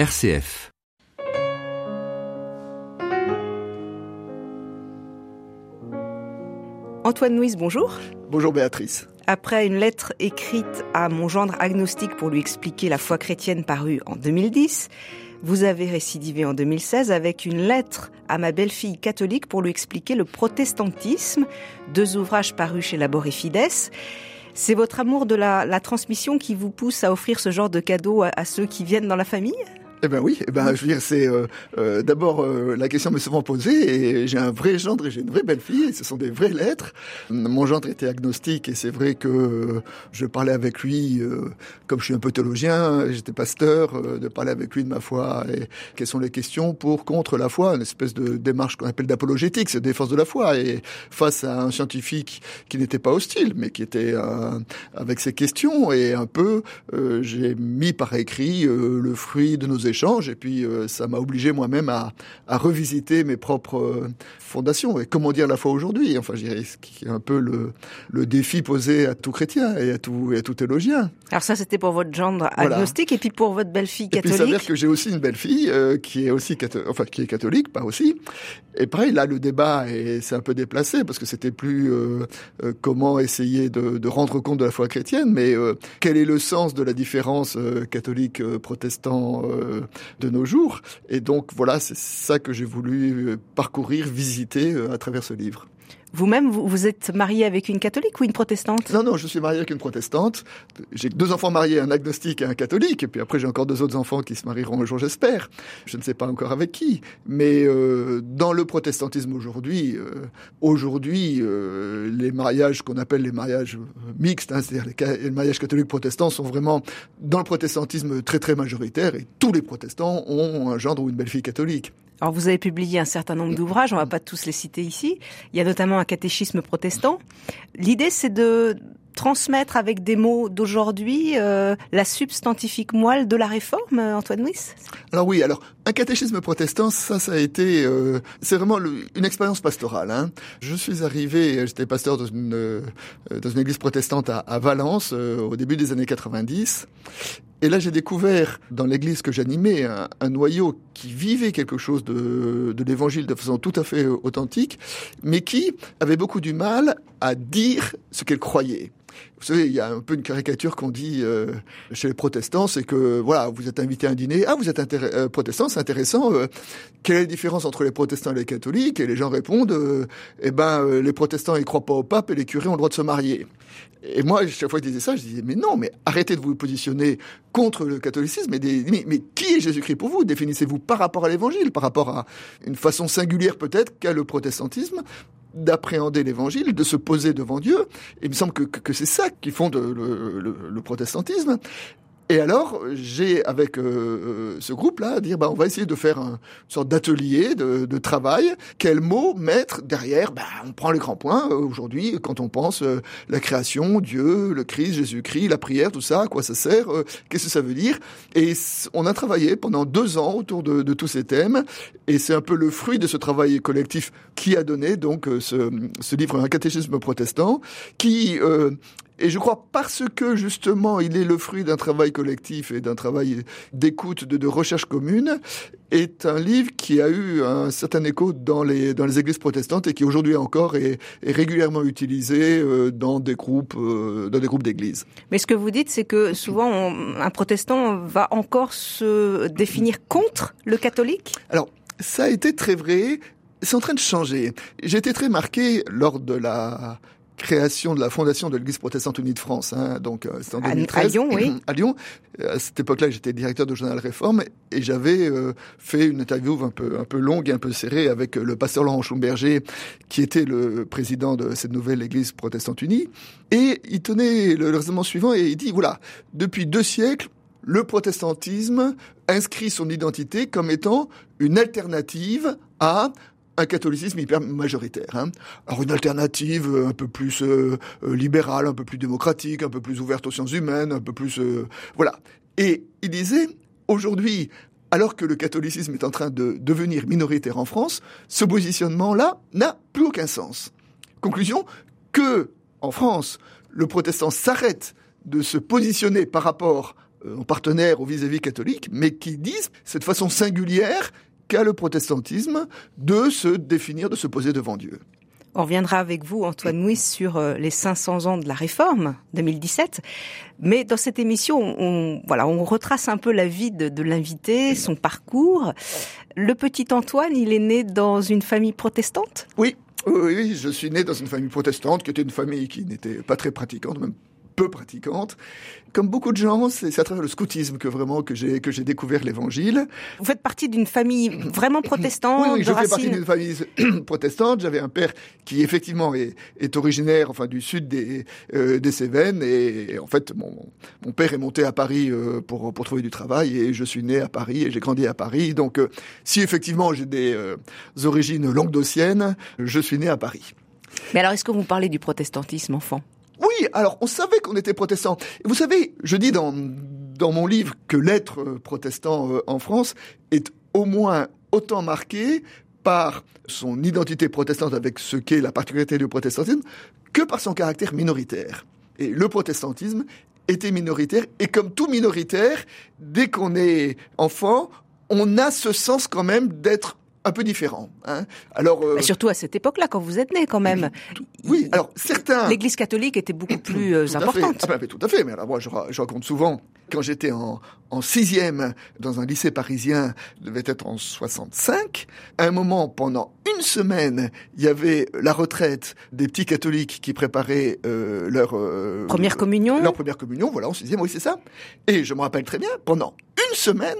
RCF. Antoine Nuis, bonjour. Bonjour Béatrice. Après une lettre écrite à mon gendre agnostique pour lui expliquer la foi chrétienne parue en 2010, vous avez récidivé en 2016 avec une lettre à ma belle-fille catholique pour lui expliquer le protestantisme, deux ouvrages parus chez Labor Fides. C'est votre amour de la, la, transmission qui vous pousse à offrir ce genre de cadeau à, à ceux qui viennent dans la famille? Eh ben oui, eh ben je veux dire c'est euh, euh, d'abord euh, la question m'est souvent posée et j'ai un vrai gendre et j'ai une vraie belle-fille et ce sont des vraies lettres. Mon gendre était agnostique et c'est vrai que je parlais avec lui comme je suis un peu théologien, j'étais pasteur, de parler avec lui de ma foi et quelles sont les questions pour contre la foi, une espèce de démarche qu'on appelle d'apologétique, c'est défense de la foi et face à un scientifique qui n'était pas hostile mais qui était avec ses questions et un peu j'ai mis par écrit le fruit de nos échanges et puis euh, ça m'a obligé moi-même à, à, revisiter mes propres euh, fondations et comment dire la foi aujourd'hui? Enfin, je dirais ce qui est un peu le, le défi posé à tout chrétien et à tout, et à tout théologien. Alors ça, c'était pour votre gendre agnostique et puis pour votre belle-fille catholique. Et puis il s'avère que j'ai aussi une belle-fille euh, qui est aussi enfin qui est catholique, pas aussi. Et pareil, là, le débat est c'est un peu déplacé parce que c'était plus euh, euh, comment essayer de, de, rendre compte de la foi chrétienne, mais quel est le sens de la différence catholique de nos jours. Et donc voilà, c'est ça que j'ai voulu parcourir, visiter à travers ce livre. Vous-même, vous, vous, êtes marié avec une catholique ou une protestante? Non, non, je suis marié avec une protestante. J'ai deux enfants mariés, un agnostique et un catholique. Et puis après, j'ai encore deux autres enfants qui se marieront un jour, j'espère. Je ne sais pas encore avec qui. Mais euh, dans le protestantisme aujourd'hui, euh, aujourd'hui, euh, les mariages qu'on appelle les mariages mixtes, hein, c'est-à-dire les, les, mariages catholiques protestants, sont vraiment dans le protestantisme très très majoritaire. Et tous les protestants ont un gendre ou une belle-fille catholique. Alors vous avez publié un certain nombre d'ouvrages, on va pas tous les citer ici. Il y a notamment un catéchisme protestant. L'idée c'est de transmettre avec des mots d'aujourd'hui euh, la substantifique moelle de la réforme, euh, Antoine Nuis? Alors oui, alors un catéchisme protestant, ça, ça a été, euh, c'est vraiment une expérience pastorale. Hein. Je suis arrivé, j'étais pasteur dans une, dans une église protestante à Valence au début des années 90, et là, j'ai découvert dans l'église que j'animais un, un, noyau qui vivait quelque chose de, de l'évangile de façon tout à fait authentique, mais qui avait beaucoup du mal à dire ce qu'elle croyait. Vous savez, il y a un peu une caricature qu'on dit euh, chez les protestants, c'est que voilà, vous êtes invité à un dîner, ah vous êtes euh, protestant, c'est intéressant. Euh, quelle est la différence entre les protestants et les catholiques? Et les gens répondent, euh, eh ben les protestants ils croient pas au pape et les curés ont le droit de se marier. Et moi, chaque fois que je disais ça, je disais mais non, mais arrêtez de vous positionner contre le catholicisme. Mais, qui est Jésus-Christ pour vous? Définissez-vous par rapport à l'Évangile, par rapport à une façon singulière peut-être qu'a le protestantisme d'appréhender l'évangile, de se poser devant Dieu. Et il me semble que, c'est ça qui fonde le protestantisme. Et alors, j'ai avec euh, ce groupe-là dire, bah, on va essayer de faire un, une sorte d'atelier, de, de, travail. Quels mots mettre derrière? Bah, On prend les grands points euh, aujourd'hui quand on pense euh, la création, Dieu, le Christ, Jésus-Christ, la prière, tout ça, à quoi ça sert, euh, qu'est-ce que ça veut dire? Et on a travaillé pendant deux ans autour de, de tous ces thèmes. Et c'est un peu le fruit de ce travail collectif qui a donné donc ce, ce livre, un catéchisme protestant, qui et je crois parce que justement il est le fruit d'un travail collectif et d'un travail d'écoute, de, de, recherche commune, est un livre qui a eu un certain écho dans les, dans les églises protestantes et qui aujourd'hui encore est, est, régulièrement utilisé euh, dans des groupes, euh, dans des groupes d'églises. Mais ce que vous dites, c'est que souvent on, un protestant va encore se définir contre le catholique? Alors, ça a été très vrai. C'est en train de changer. J'ai été très marqué lors de la création de la fondation de l'Église protestante unie de France. Hein, donc euh, c'était en 2013. À, Lyon, oui. À Lyon. À cette époque-là, j'étais directeur du journal Réforme et j'avais euh, fait une interview un peu un peu longue et un peu serrée avec le pasteur Laurent Schumberger, qui était le président de cette nouvelle Église protestante unie. Et il tenait le raisonnement suivant et il dit voilà, depuis deux siècles, le protestantisme inscrit son identité comme étant une alternative à un catholicisme hyper majoritaire. Hein. Alors une alternative euh, un peu plus euh, euh, libérale, un peu plus démocratique, un peu plus ouverte aux sciences humaines, un peu plus voilà. Et il disait aujourd'hui, alors que le catholicisme est en train de devenir minoritaire en France, ce positionnement-là n'a plus aucun sens. Conclusion que en France, le protestant s'arrête de se positionner par rapport en partenaire au vis-à-vis catholique, mais qui disent cette façon singulière qu'a le protestantisme de se définir, de se poser devant Dieu. On reviendra avec vous, Antoine Mouis, sur euh, les 500 ans de la réforme 2017. Mais dans cette émission, on, voilà, on retrace un peu la vie de, de l'invité, son parcours. Le petit Antoine, il est né dans une famille protestante? Oui, oui, oui, je suis né dans une famille protestante qui était une famille qui n'était pas très pratiquante, même peu pratiquante. Comme beaucoup de gens, c'est à travers le scoutisme que vraiment que j'ai que j'ai découvert l'Évangile. Vous faites partie d'une famille vraiment protestante. Oui, oui je fais partie d'une famille protestante. J'avais un père qui effectivement est, est originaire, enfin du sud des euh, des Cévennes, et, en fait mon mon père est monté à Paris euh, pour pour trouver du travail, et je suis né à Paris et j'ai grandi à Paris. Donc euh, si effectivement j'ai des origines languedociennes, je suis né à Paris. Mais alors, est-ce que vous parlez du protestantisme enfant? Oui, alors on savait qu'on était protestant. Vous savez, je dis dans, dans mon livre que l'être euh, protestant euh, en France est au moins autant marqué par son identité protestante avec ce qu'est la particularité du protestantisme que par son caractère minoritaire. Et le protestantisme était minoritaire, et comme tout minoritaire, dès qu'on est enfant, on a ce sens quand même d'être un peu différent. Hein. Alors euh... surtout à cette époque-là, quand vous êtes né, quand même. Oui, alors certains. L'Église catholique était beaucoup plus euh, importante. Ah ben, tout à fait. Mais alors moi, je, je raconte souvent quand j'étais en, en sixième dans un lycée parisien, devait être en 65. À un moment, pendant une semaine, il y avait la retraite des petits catholiques qui préparaient euh, leur euh, première communion. Leur première communion, voilà, en sixième, oui, c'est ça. Et je me rappelle très bien, pendant une semaine,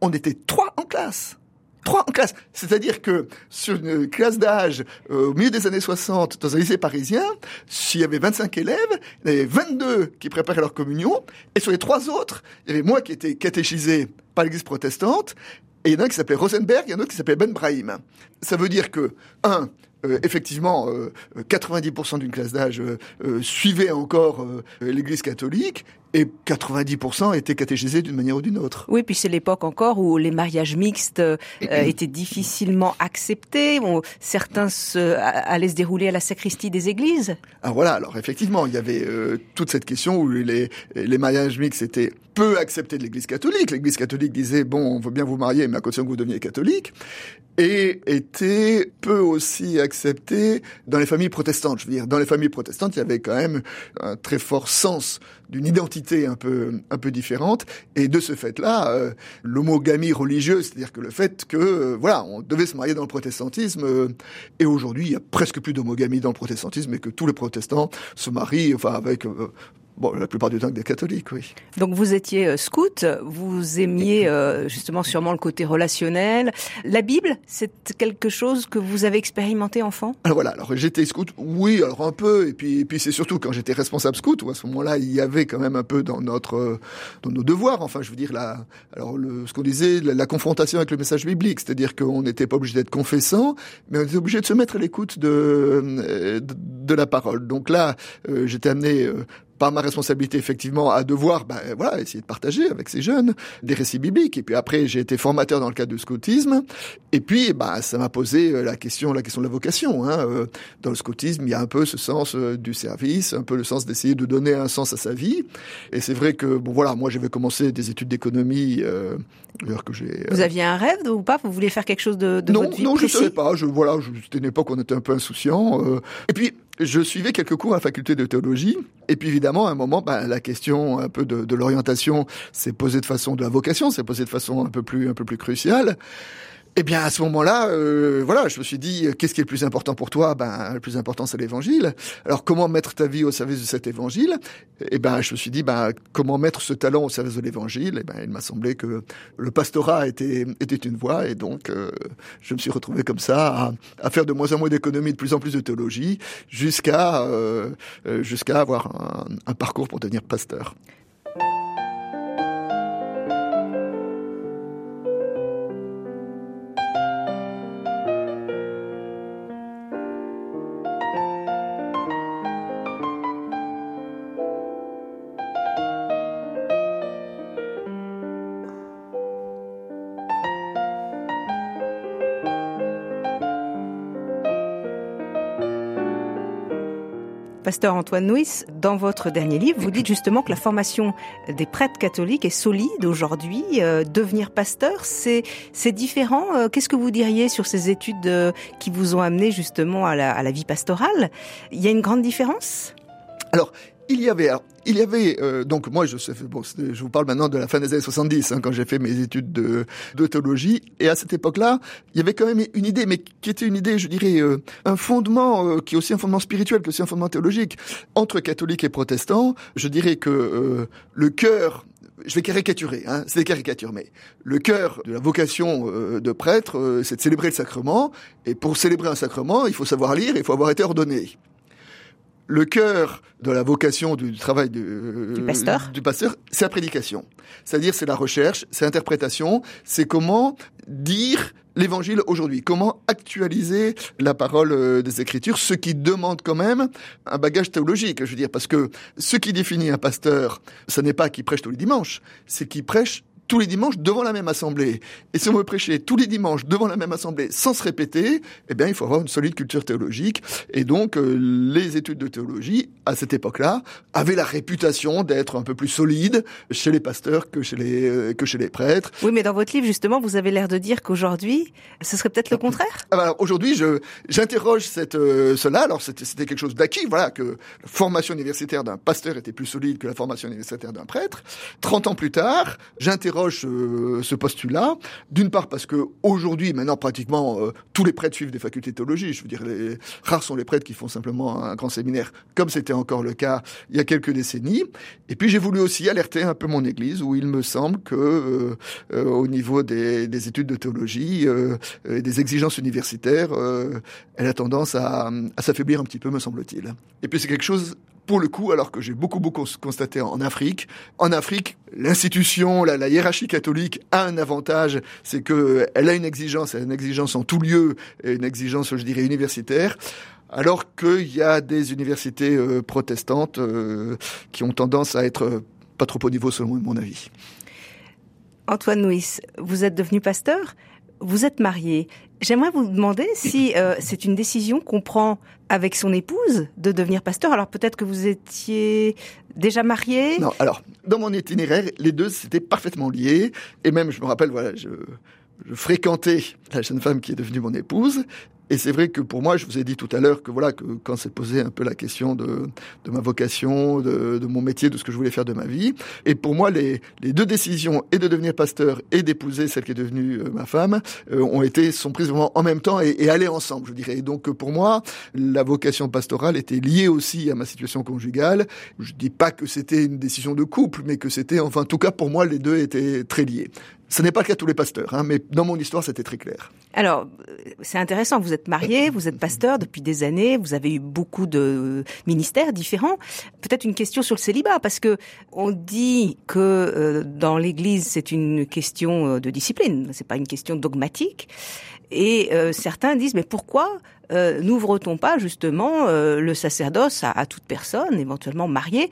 on était trois en classe trois en classe. C'est-à-dire que sur une classe d'âge euh, au milieu des années 60 dans un lycée parisien, s'il y avait 25 élèves, il y avait 22 qui préparaient leur communion, et sur les trois autres, il y avait moi qui étais catéchisé par l'église protestante, et il y en a un qui s'appelait Rosenberg, et un autre qui s'appelait Ben Brahim. Ça veut dire que, un, euh, effectivement, euh, 90% d'une classe d'âge euh, euh, suivait encore l'Église catholique et 90% étaient catéchisés d'une manière ou d'une autre. Oui, puis c'est l'époque encore où les mariages mixtes étaient difficilement acceptés. Bon, certains se, allaient se dérouler à la sacristie des églises. Ah voilà, alors effectivement, il y avait toute cette question où les, les mariages mixtes étaient peu acceptés de l'Église catholique. L'Église catholique disait, bon, on veut bien vous marier, mais à condition que vous deveniez catholique. Et était peu aussi accepté dans les familles protestantes. Je veux dire, dans les familles protestantes, il y avait quand même un très fort sens d'une identité un peu un peu différente. Et de ce fait-là, euh, l'homogamie religieuse, c'est-à-dire que le fait que euh, voilà, on devait se marier dans le protestantisme. Euh, et aujourd'hui, il y a presque plus d'homogamie dans le protestantisme et que tous les protestants se marient, enfin avec Bon, la plupart du temps des catholiques, oui. Donc vous étiez euh, scout, vous aimiez euh, justement sûrement le côté relationnel. La Bible, c'est quelque chose que vous avez expérimenté enfant? Alors voilà, alors j'étais scout, oui, alors un peu, et puis, et puis c'est surtout quand j'étais responsable scout, où à ce moment-là, il y avait quand même un peu dans notre, euh, dans nos devoirs, enfin, je veux dire, la, alors le, ce qu'on disait, la, confrontation avec le message biblique, c'est-à-dire qu'on n'était pas obligé d'être confessant, mais on était obligé de se mettre à l'écoute de, de, de, la parole. Donc là, j'étais amené par ma responsabilité effectivement à devoir ben, voilà essayer de partager avec ces jeunes des récits bibliques. Et puis après j'ai été formateur dans le cadre du scoutisme. Et puis bah ça m'a posé euh, la question la question de la vocation hein. Euh, dans le scoutisme il y a un peu ce sens euh, du service un peu le sens d'essayer de donner un sens à sa vie. Et c'est vrai que bon voilà moi j'avais commencé des études d'économie euh, que j'ai vous aviez un rêve ou pas? Vous vouliez faire quelque chose de, de non votre vie non je savais pas. Je voilà c'était une époque où on était un peu insouciant et puis je suivais quelques cours à la faculté de théologie, et puis évidemment, à un moment, bah, la question un peu de, de l'orientation s'est posée de façon de la vocation, s'est posée de façon un peu plus un peu plus cruciale. Eh bien, à ce moment-là, euh, voilà, je me suis dit, euh, qu'est-ce qui est le plus important pour toi? Ben, le plus important, c'est l'Évangile. Alors, comment mettre ta vie au service de cet Évangile? Eh ben, je me suis dit, ben, comment mettre ce talent au service de l'Évangile? Eh ben, il m'a semblé que le pastorat était était une voie, et donc, euh, je me suis retrouvé comme ça à, à faire de moins en moins d'économie, de plus en plus de théologie, jusqu'à euh, jusqu'à avoir un parcours pour devenir pasteur. Pasteur Antoine Nuis, dans votre dernier livre, vous dites justement que la formation des prêtres catholiques est solide aujourd'hui. Euh, devenir pasteur, c'est c'est différent. Euh, qu'est-ce que vous diriez sur ces études euh, qui vous ont amené justement à la, à la vie pastorale? Il y a une grande différence? Alors, il y avait, il y avait euh, donc moi je bon, je vous parle maintenant de la fin des années 70 hein, quand j'ai fait mes études de, de théologie. Et à cette époque-là il y avait quand même une idée mais qui était une idée je dirais euh, un fondement euh, qui est aussi un fondement spirituel que aussi un fondement théologique. Entre catholiques et protestants je dirais que le cœur je vais caricaturer, hein, c'est des caricatures, mais le cœur de la vocation de prêtre, c'est de célébrer le sacrement, et pour célébrer un sacrement, il faut savoir lire, il faut avoir été ordonné le cœur de la vocation du travail du, pasteur, du pasteur c'est la prédication. C'est-à-dire, c'est la recherche, c'est l'interprétation, c'est comment dire l'évangile aujourd'hui, comment actualiser la parole euh, des Écritures, ce qui demande quand même un bagage théologique, je veux dire, parce que ce qui définit un pasteur, ce n'est pas qui prêche tous les dimanches, c'est qui prêche tous les dimanches devant la même assemblée. Et si on veut prêcher tous les dimanches devant la même assemblée sans se répéter, eh bien, il faut avoir une solide culture théologique. Et donc, euh, les études de théologie, à cette époque-là, avaient la réputation d'être un peu plus solides chez les pasteurs que chez les, euh, que chez les prêtres. Oui, mais dans votre livre, justement, vous avez l'air de dire qu'aujourd'hui, ce serait peut-être le contraire? Ah bah alors, aujourd'hui, je, j'interroge cette, euh, cela. Alors, c'était, c'était quelque chose d'acquis, voilà, que la formation universitaire d'un pasteur était plus solide que la formation universitaire d'un prêtre. 30 ans plus tard, j'interroge euh, ce postulat. D'une part parce que aujourd'hui, maintenant pratiquement euh, tous les prêtres suivent des facultés de théologie. Je veux dire, les rares sont les prêtres qui font simplement un grand séminaire, comme c'était encore le cas il y a quelques décennies. Et puis j'ai voulu aussi alerter un peu mon Église, où il me semble que euh, au niveau des, des, études de théologie et des exigences universitaires, elle a tendance à, à s'affaiblir un petit peu, me semble-t-il. Et puis c'est quelque chose pour le coup, alors que j'ai beaucoup beaucoup constaté en Afrique, en Afrique, l'institution, la, hiérarchie catholique a un avantage, c'est que elle a une exigence, elle a une exigence en tout lieu, une exigence, je dirais, universitaire. Alors qu'il y a des universités euh, protestantes euh, qui ont tendance à être euh, pas trop au niveau, selon mon avis. Antoine Nuis, vous êtes devenu pasteur vous êtes marié. J'aimerais vous demander si euh, c'est une décision qu'on prend avec son épouse de devenir pasteur. Alors peut-être que vous étiez déjà marié. Non, alors dans mon itinéraire, les deux c'était parfaitement liés. Et même, je me rappelle, voilà, je fréquentais la jeune femme qui est devenue mon épouse et c'est vrai que pour moi, je vous ai dit tout à l'heure que voilà, que quand s'est posé un peu la question de, de ma vocation, de, de, mon métier, de ce que je voulais faire de ma vie, et pour moi, les, les deux décisions, et de devenir pasteur et d'épouser celle qui est devenue euh, ma femme, euh, ont été sont prises vraiment en même temps et, et aller ensemble, je dirais. Et donc pour moi, la vocation pastorale était liée aussi à ma situation conjugale. Je dis pas que c'était une décision de couple, mais que c'était, enfin, en tout cas pour moi, les deux étaient très liés. Ce n'est pas le cas de tous les pasteurs, hein, mais dans mon histoire, c'était très clair. Alors, c'est intéressant. Vous êtes marié, vous êtes pasteur depuis des années, vous avez eu beaucoup de ministères différents. Peut-être une question sur le célibat, parce que on dit que euh, dans l'Église, c'est une question euh, de discipline, c'est pas une question dogmatique. Et euh, certains disent, mais pourquoi euh, n'ouvre-t-on pas justement euh, le sacerdoce à, toute personne, éventuellement mariée?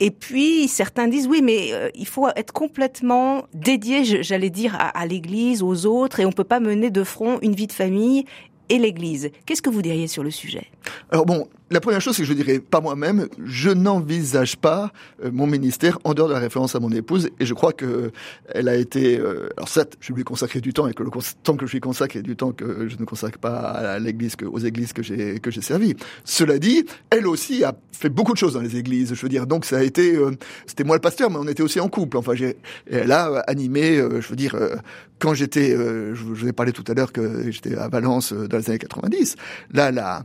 Et puis certains disent, oui, mais il faut être complètement dédié, j'allais dire, à, à l'Église, aux autres, et on peut pas mener de front une vie de famille et l'Église. Qu'est-ce que vous diriez sur le sujet? Alors bon, la première chose, c'est que je dirais, pas moi-même, je n'envisage pas euh, mon ministère en dehors de la référence à mon épouse, et je crois que elle a été, euh, alors certes, je lui ai consacré du temps, et que le temps que je lui consacre est du temps que je ne consacre pas à l'église, aux églises que j'ai que j'ai servi. Cela dit, elle aussi a fait beaucoup de choses dans les églises, je veux dire, donc ça a été, euh, c'était moi le pasteur, mais on était aussi en couple, enfin, j'ai, elle a animé, je veux dire, quand j'étais, je vous ai parlé tout à l'heure que j'étais à Valence dans les années 90, là, là,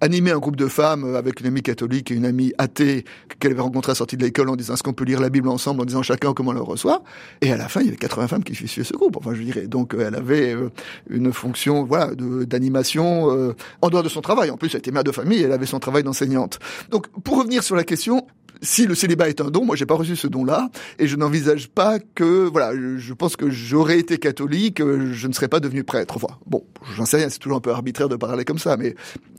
animer un groupe de femmes avec une amie catholique et une amie athée qu'elle avait rencontrée à sortie de l'école en disant est-ce qu'on peut lire la Bible ensemble en disant chacun comment on le reçoit? Et à la fin il y avait 80 femmes qui suivaient ce groupe. Enfin je dirais donc elle avait euh, une fonction voilà d'animation euh, en dehors de son travail. En plus elle était mère de famille elle avait son travail d'enseignante. Donc pour revenir sur la question si le célibat est un don, moi j'ai pas reçu ce don-là et je n'envisage pas que voilà, je pense que j'aurais été catholique, euh, je ne serais pas devenu prêtre. Enfin, bon, j'en sais rien, c'est toujours un peu arbitraire de parler comme ça, mais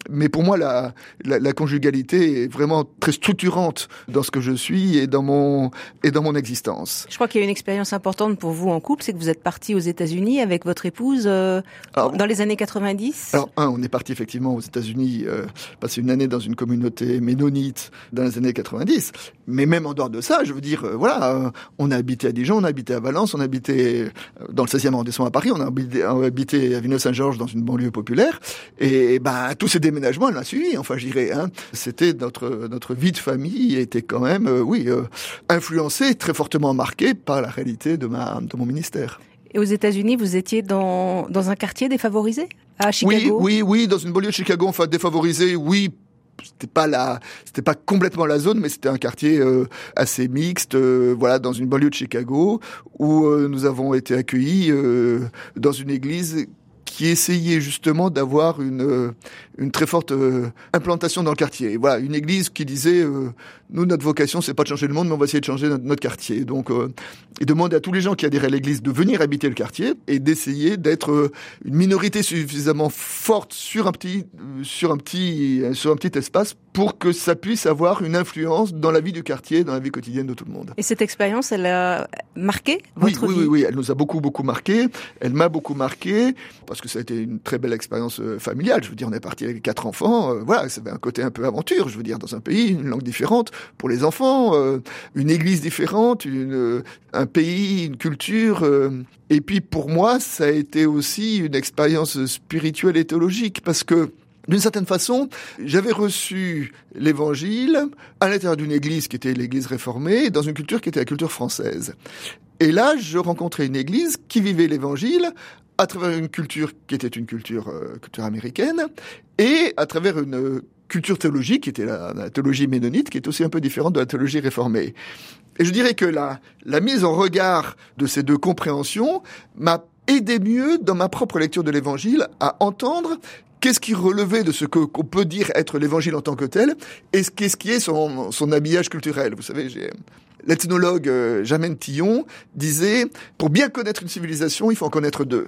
mais pour moi la, la, la conjugalité est vraiment très structurante dans ce que je suis et dans mon et dans mon existence. Je crois qu'il y a une expérience importante pour vous en couple, c'est que vous êtes parti aux États-Unis avec votre épouse euh, alors, dans les années 90. Alors un, on est parti effectivement aux États-Unis euh, passer une année dans une communauté ménonite dans les années 90, mais même en dehors de ça, je veux dire euh, voilà, euh, on a habité à Dijon, on a habité à Valence, on a habité euh, dans le 16e arrondissement à Paris, on a habité, on a habité à Villeneuve-Saint-Georges dans une banlieue populaire. Et ben tous ces déménagements, elle a suivi, enfin je dirais hein, c'était notre notre vie de famille était quand même oui influencée très fortement marquée par la réalité de ma de mon ministère. Et aux États-Unis, vous étiez dans, dans un quartier défavorisé? À Chicago? Oui, oui, oui, dans une banlieue de Chicago, enfin défavorisé, oui, c'était pas la c'était pas complètement la zone mais c'était un quartier euh, assez mixte euh, voilà dans une banlieue de Chicago où euh, nous avons été accueillis dans une église qui essayait justement d'avoir une une très forte implantation dans le quartier. voilà, une église qui disait nous notre vocation c'est pas de changer le monde mais on va essayer de changer notre, notre quartier. Donc et demander à tous les gens qui adhéraient à l'église de venir habiter le quartier et d'essayer d'être une minorité suffisamment forte sur un petit sur un petit sur un petit espace pour que ça puisse avoir une influence dans la vie du quartier, dans la vie quotidienne de tout le monde. Et cette expérience, elle a marqué votre oui, vie? Oui, oui, elle nous a beaucoup, beaucoup marqué. Elle m'a beaucoup marqué parce que ça a été une très belle expérience familiale. Je veux dire, on est parti avec quatre enfants. Euh, voilà, ça avait un côté un peu aventure. Je veux dire, dans un pays, une langue différente pour les enfants, euh, une église différente, un pays, une culture. Euh, et puis pour moi, ça a été aussi une expérience spirituelle et théologique parce que d'une certaine façon, j'avais reçu l'évangile à l'intérieur d'une église qui était l'église réformée, dans une culture qui était la culture française. Et là, je rencontrais une église qui vivait l'évangile à travers une culture qui était une culture, euh, culture américaine, et à travers une culture théologique qui était la, théologie ménonite, qui est aussi un peu différente de la théologie réformée. Et je dirais que la, la mise en regard de ces deux compréhensions m'a aidé mieux dans ma propre lecture de l'évangile à entendre qu'est-ce qui relevait de ce que qu'on peut dire être l'évangile en tant que tel, et qu'est-ce qui est son, son habillage culturel. Vous savez, j'ai l'ethnologue euh, Jamen Tillon disait pour bien connaître une civilisation, il faut en connaître deux.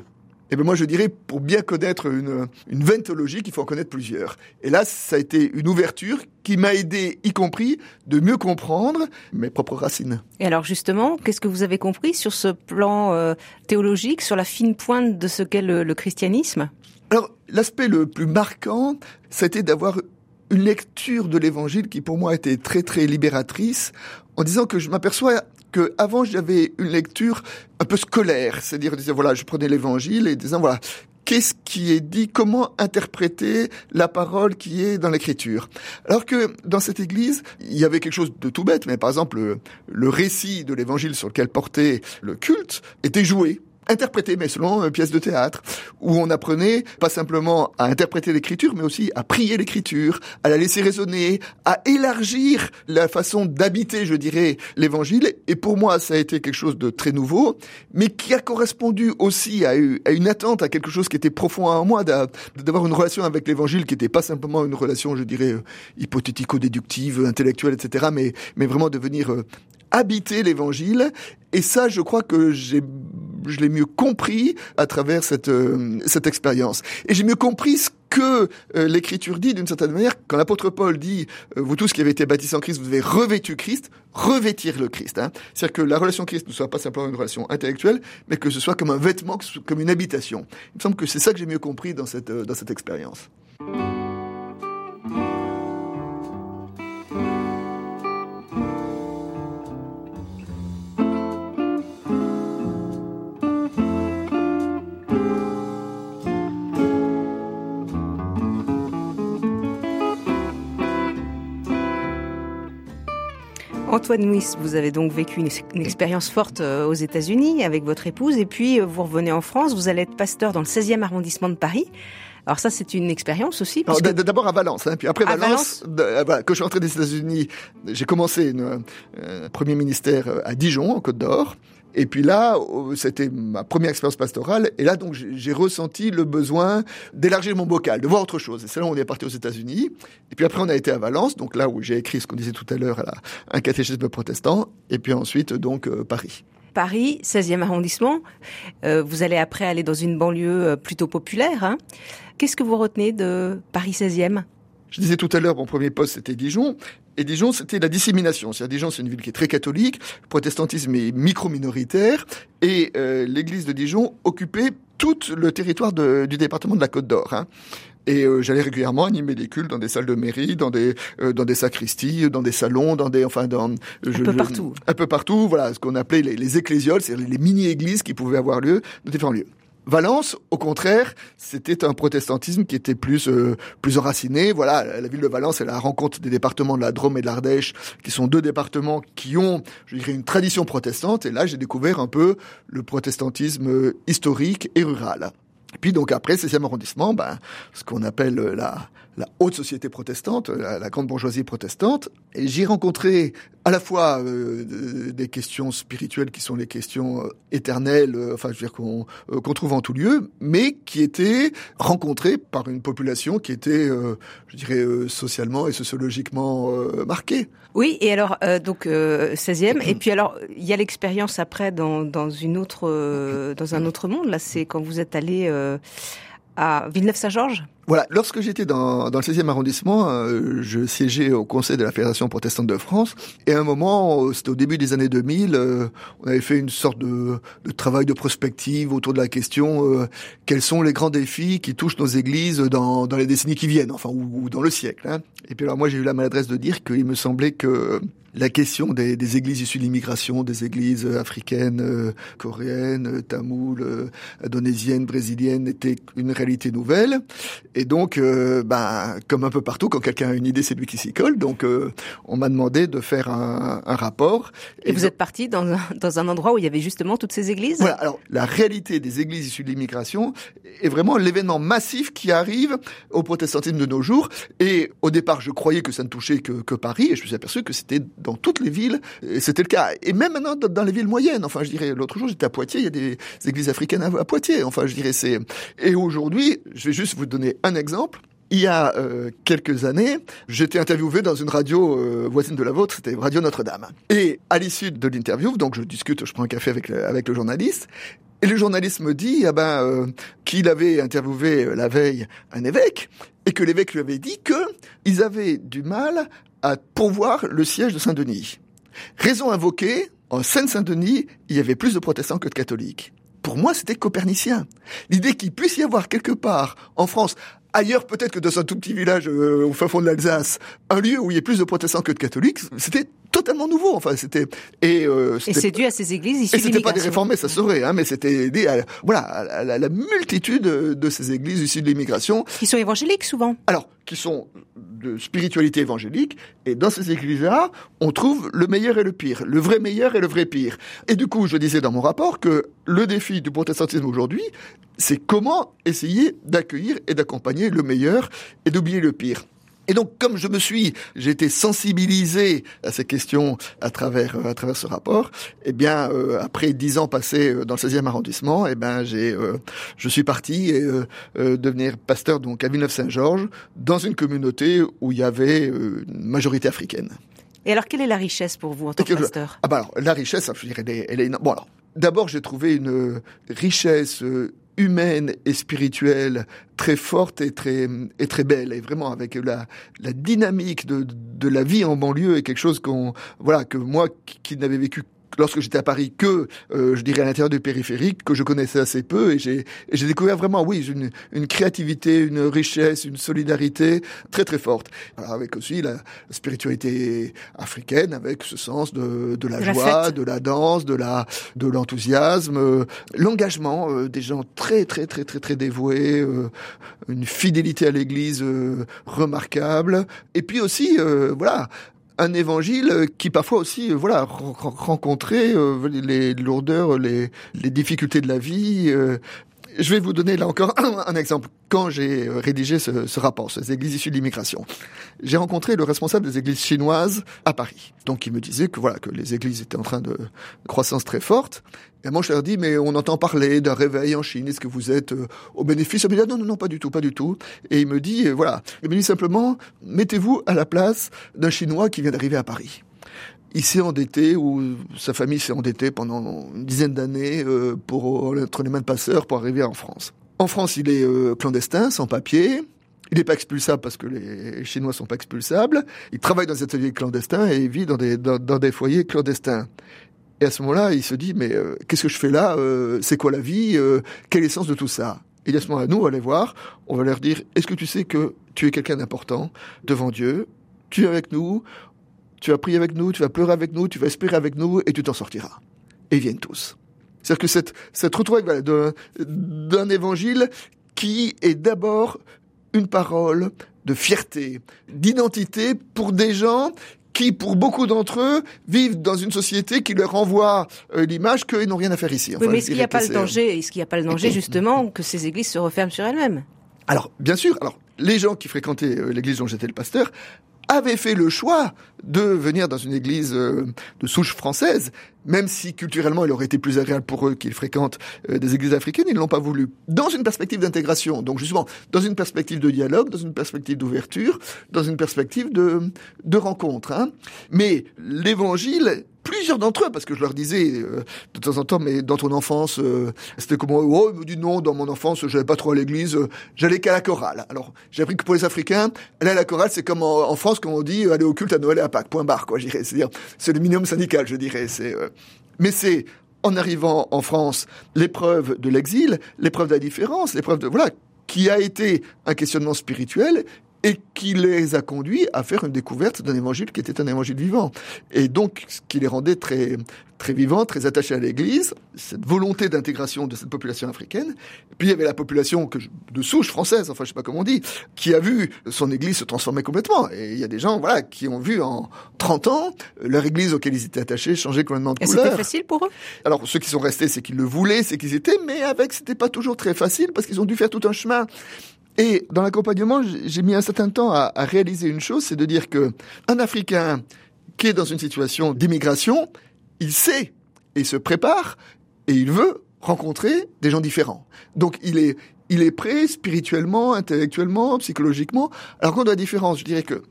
Et bien moi je dirais pour bien connaître une, une veine théologique, il faut en connaître plusieurs. Et là, ça a été une ouverture qui m'a aidé, y compris, de mieux comprendre mes propres racines. Et alors justement, qu'est-ce que vous avez compris sur ce plan euh, théologique, sur la fine pointe de ce qu'est le, le christianisme? Alors, l'aspect le plus marquant, c'était d'avoir une lecture de l'évangile qui pour moi été très très libératrice en disant que je m'aperçois que avant j'avais une lecture un peu scolaire, c'est-à-dire voilà, je prenais l'évangile et disant voilà, qu'est-ce qui est dit, comment interpréter la parole qui est dans l'écriture? Alors que dans cette église, il y avait quelque chose de tout bête, mais par exemple, le, le récit de l'évangile sur lequel portait le culte était joué interprété, mais selon une pièce de théâtre, où on apprenait pas simplement à interpréter l'écriture, mais aussi à prier l'écriture, à la laisser résonner, à élargir la façon d'habiter, je dirais, l'évangile. Et pour moi, ça a été quelque chose de très nouveau, mais qui a correspondu aussi à une attente, à quelque chose qui était profond en moi, d'avoir une relation avec l'évangile qui n'était pas simplement une relation, je dirais, hypothético-déductive, intellectuelle, etc., mais, mais vraiment de venir habiter l'évangile. Et ça, je crois que j'ai je l'ai mieux compris à travers cette euh, cette expérience. Et j'ai mieux compris ce que euh, l'écriture dit d'une certaine manière quand l'apôtre Paul dit euh, vous tous qui avez été baptisés en Christ vous avez revêtu Christ revêtir le Christ hein. c'est-à-dire que la relation Christ ne soit pas simplement une relation intellectuelle mais que ce soit comme un vêtement comme une habitation il me semble que c'est ça que j'ai mieux compris dans cette dans cette expérience Antoine Nuis, vous avez donc vécu une, une expérience forte euh, aux États-Unis avec votre épouse, et puis euh, vous revenez en France. Vous allez être pasteur dans le 16e arrondissement de Paris. Alors ça, c'est une expérience aussi. D'abord à Valence, hein, puis après à Valence, euh, voilà, quand je suis rentré des États-Unis, j'ai commencé un euh, premier ministère à Dijon, en Côte d'Or. Et puis là, euh, c'était ma première expérience pastorale. Et là, donc, j'ai ressenti le besoin d'élargir mon bocal, de voir autre chose. Et c'est là où on est parti aux États-Unis. Et puis après, on a été à Valence, donc là où j'ai écrit ce qu'on disait tout à l'heure, un catéchisme protestant. Et puis ensuite, donc, euh, Paris. Paris, 16e arrondissement. Euh, vous allez après aller dans une banlieue plutôt populaire. Hein. Qu'est-ce que vous retenez de Paris 16e je disais tout à l'heure, mon premier poste, c'était Dijon. Et Dijon, c'était la dissémination. C'est-à-dire, Dijon, c'est une ville qui est très catholique. Le protestantisme est micro-minoritaire. Et euh, l'église de Dijon occupait tout le territoire du département de la Côte d'Or. Hein. Et euh, j'allais régulièrement animer des cultes dans des salles de mairie, dans des euh, dans des sacristies, dans des salons, dans des enfin dans un peu partout. un peu partout, voilà ce qu'on appelait les, les ecclésioles, c'est-à-dire les mini-églises qui pouvaient avoir lieu dans différents lieux. Valence, au contraire, c'était un protestantisme qui était plus euh, plus enraciné. Voilà, la ville de Valence est la rencontre des départements de la Drôme et de l'Ardèche, qui sont deux départements qui ont, je dirais, une tradition protestante. Et là, j'ai découvert un peu le protestantisme historique et rural. Puis donc après, 16e arrondissement, ben, ce qu'on appelle la, la haute société protestante, la, grande bourgeoisie protestante. Et j'y rencontré à la fois euh, des questions spirituelles qui sont les questions euh, éternelles, euh, enfin je veux dire qu'on trouve en tout lieu, mais qui étaient rencontrées par une population qui était, je dirais, socialement et sociologiquement marquée. Oui, et alors donc 16e, et puis alors il y a l'expérience après dans dans une autre dans un autre monde. Là, c'est quand vous êtes allé à Villeneuve-Saint-Georges? Voilà, lorsque j'étais dans, dans le 16e arrondissement, euh, je siégeais au conseil de la Fédération protestante de France, et à un moment, c'était au début des années 2000, euh, on avait fait une sorte de, de, travail de prospective autour de la question euh, quels sont les grands défis qui touchent nos églises dans, dans les décennies qui viennent, enfin, ou, dans le siècle. Hein. Et puis alors moi, j'ai eu la maladresse de dire qu'il me semblait que la question des, des églises issues de l'immigration, des églises africaines, euh, coréennes, tamoules, euh, indonésiennes, brésiliennes, était une réalité nouvelle. Et donc, ben, comme un peu partout, quand quelqu'un a une idée, c'est lui qui s'y colle. Donc, on m'a demandé de faire un, un rapport. Et, vous êtes parti dans un, dans un endroit où il y avait justement toutes ces églises? Voilà. Alors, la réalité des églises issues de l'immigration est vraiment l'événement massif qui arrive au protestantisme de nos jours. Et au départ, je croyais que ça ne touchait que, que Paris, et je me suis aperçu que c'était dans toutes les villes, et c'était le cas. Et même maintenant dans les villes moyennes. Enfin, je dirais, l'autre jour j'étais à Poitiers, il y a des églises africaines à, Poitiers. Enfin, je dirais c'est. Et aujourd'hui, je vais juste vous donner un exemple. Il y a euh, quelques années, j'étais interviewé dans une radio euh, voisine de la vôtre, c'était Radio Notre-Dame. Et à l'issue de l'interview, donc je discute, je prends un café avec le, avec le journaliste, et le journaliste me dit ah ben, euh, qu'il avait interviewé la veille un évêque, et que l'évêque lui avait dit que ils avaient du mal à pourvoir le siège de Saint-Denis. Raison invoquée, en Seine-Saint-Denis, il y avait plus de protestants que de catholiques. Pour moi, c'était copernicien. L'idée qu'il puisse y avoir quelque part en France ailleurs peut-être que dans un tout petit village euh, au fin fond de l'Alsace, un lieu où il y ait plus de protestants que de catholiques, c'était totalement nouveau. Enfin, c'était et, euh, et c'est dû à ces églises issues Et c'était pas des réformés, ça serait, hein, mais c'était voilà à la, la, multitude de ces églises issues de l'immigration qui sont évangéliques souvent. Alors, qui sont de spiritualité évangélique, et dans ces églises-là, on trouve le meilleur et le pire, le vrai meilleur et le vrai pire. Et du coup, je disais dans mon rapport que le défi du protestantisme aujourd'hui, c'est comment essayer d'accueillir et d'accompagner le meilleur et d'oublier le pire. Et donc, comme je me suis, j'ai été sensibilisé à ces questions à travers à travers ce rapport. Eh bien, euh, après dix ans passés euh, dans le 16e arrondissement, eh ben j'ai, euh, je suis parti et devenir pasteur donc à Villeneuve-Saint-Georges dans une communauté où il y avait une majorité africaine. Et alors, quelle est la richesse pour vous en tant que pasteur? Ah bah alors, la richesse, je dirais, elle est, elle est bon alors. D'abord, j'ai trouvé une richesse humaine et spirituelle très forte et très et très belle et vraiment avec la la dynamique de de la vie en banlieue est quelque chose qu'on voilà que moi qui n'avais vécu lorsque j'étais à Paris que, euh, je dirais, à l'intérieur du périphérique, que je connaissais assez peu, et j'ai, j'ai découvert vraiment, oui, une, une, créativité, une richesse, une solidarité très très forte. avec aussi la, spiritualité africaine, avec ce sens de, de la, joie, de la danse, de la de l'enthousiasme, euh, l'engagement euh, des gens très très très très très dévoués, une fidélité à l'Église remarquable, et puis aussi, voilà, un évangile qui parfois aussi euh, voilà rencontrait euh, les lourdeurs, les, les difficultés de la vie, euh, je vais vous donner là encore un, exemple. Quand j'ai euh, rédigé ce, ce, rapport sur les églises issues de l'immigration, j'ai rencontré le responsable des églises chinoises à Paris. Donc il me disait que voilà que les églises étaient en train de, croissance très forte. Et moi je leur dis mais on entend parler d'un réveil en Chine. Est-ce que vous êtes euh, au bénéfice? Il me dit non non non pas du tout pas du tout. Et il me dit euh, voilà il me dit simplement mettez-vous à la place d'un Chinois qui vient d'arriver à Paris il s'est endetté ou sa famille s'est endettée pendant une dizaine d'années euh, pour être les mains de passeurs pour arriver en France. En France, il est euh, clandestin, sans papier. Il n'est pas expulsable parce que les Chinois sont pas expulsables. Il travaille dans des ateliers clandestins et il vit dans des, dans, des foyers clandestins. Et à ce moment-là, il se dit, mais euh, qu'est-ce que je fais là C'est quoi la vie Quel est le sens de tout ça? Et à ce moment-là, nous, on va aller voir, on va leur dire, est-ce que tu sais que tu es quelqu'un d'important devant Dieu? Tu es avec nous tu vas prier avec nous, tu vas pleurer avec nous, tu vas espérer avec nous et tu t'en sortiras. Et ils viennent tous. C'est-à-dire que cette, cette retrouvaille d'un évangile qui est d'abord une parole de fierté, d'identité pour des gens qui, pour beaucoup d'entre eux, vivent dans une société qui leur renvoie euh, l'image qu'ils n'ont rien à faire ici. oui, mais est-ce qu'il n'y a pas le danger, est-ce qu'il n'y a pas le danger justement que ces églises se referment sur elles-mêmes? Alors, bien sûr. Alors, les gens qui fréquentaient euh, l'église dont j'étais le pasteur avait fait le choix de venir dans une église euh, de souche française, même si culturellement il aurait été plus agréable pour eux qu'ils fréquentent euh, des églises africaines, ils ne l'ont pas voulu. Dans une perspective d'intégration, donc justement dans une perspective de dialogue, dans une perspective d'ouverture, dans une perspective de, de rencontre. Hein. Mais l'évangile plusieurs d'entre eux, parce que je leur disais euh, de temps en temps, mais dans ton enfance, euh, c'était comment Oh, il me dit non, dans mon enfance, j'allais pas trop à l'église, euh, j'allais qu'à la chorale. Alors, j'ai appris que pour les Africains, aller à la chorale, c'est comme en, France, quand on dit aller au culte à Noël et à Pâques, point barre, quoi, je dirais. C'est-à-dire, c'est le minimum syndical, je dirais. C'est, mais c'est en arrivant en France, l'épreuve de l'exil, l'épreuve de la différence, l'épreuve de voilà, qui a été un questionnement spirituel et qui les a conduits à faire une découverte d'un évangile qui était un évangile vivant. Et donc, ce qui les rendait très, très vivants, très attachés à l'Église, cette volonté d'intégration de cette population africaine. Et puis il y avait la population que de souche française, enfin je sais pas comment on dit, qui a vu son Église se transformer complètement. Et il y a des gens, voilà, qui ont vu en 30 ans leur Église auquel ils étaient attachés changer complètement de couleur. Et c'était facile pour eux? Alors ceux qui sont restés, c'est qu'ils le voulaient, c'est qu'ils étaient, mais avec c'était pas toujours très facile parce qu'ils ont dû faire tout un chemin et dans l'accompagnement, j'ai mis un certain temps à, réaliser une chose, c'est de dire que un Africain qui est dans une situation d'immigration, il sait et se prépare et il veut rencontrer des gens différents. Donc il est il est prêt spirituellement, intellectuellement, psychologiquement. Alors qu'on a la différence, je dirais que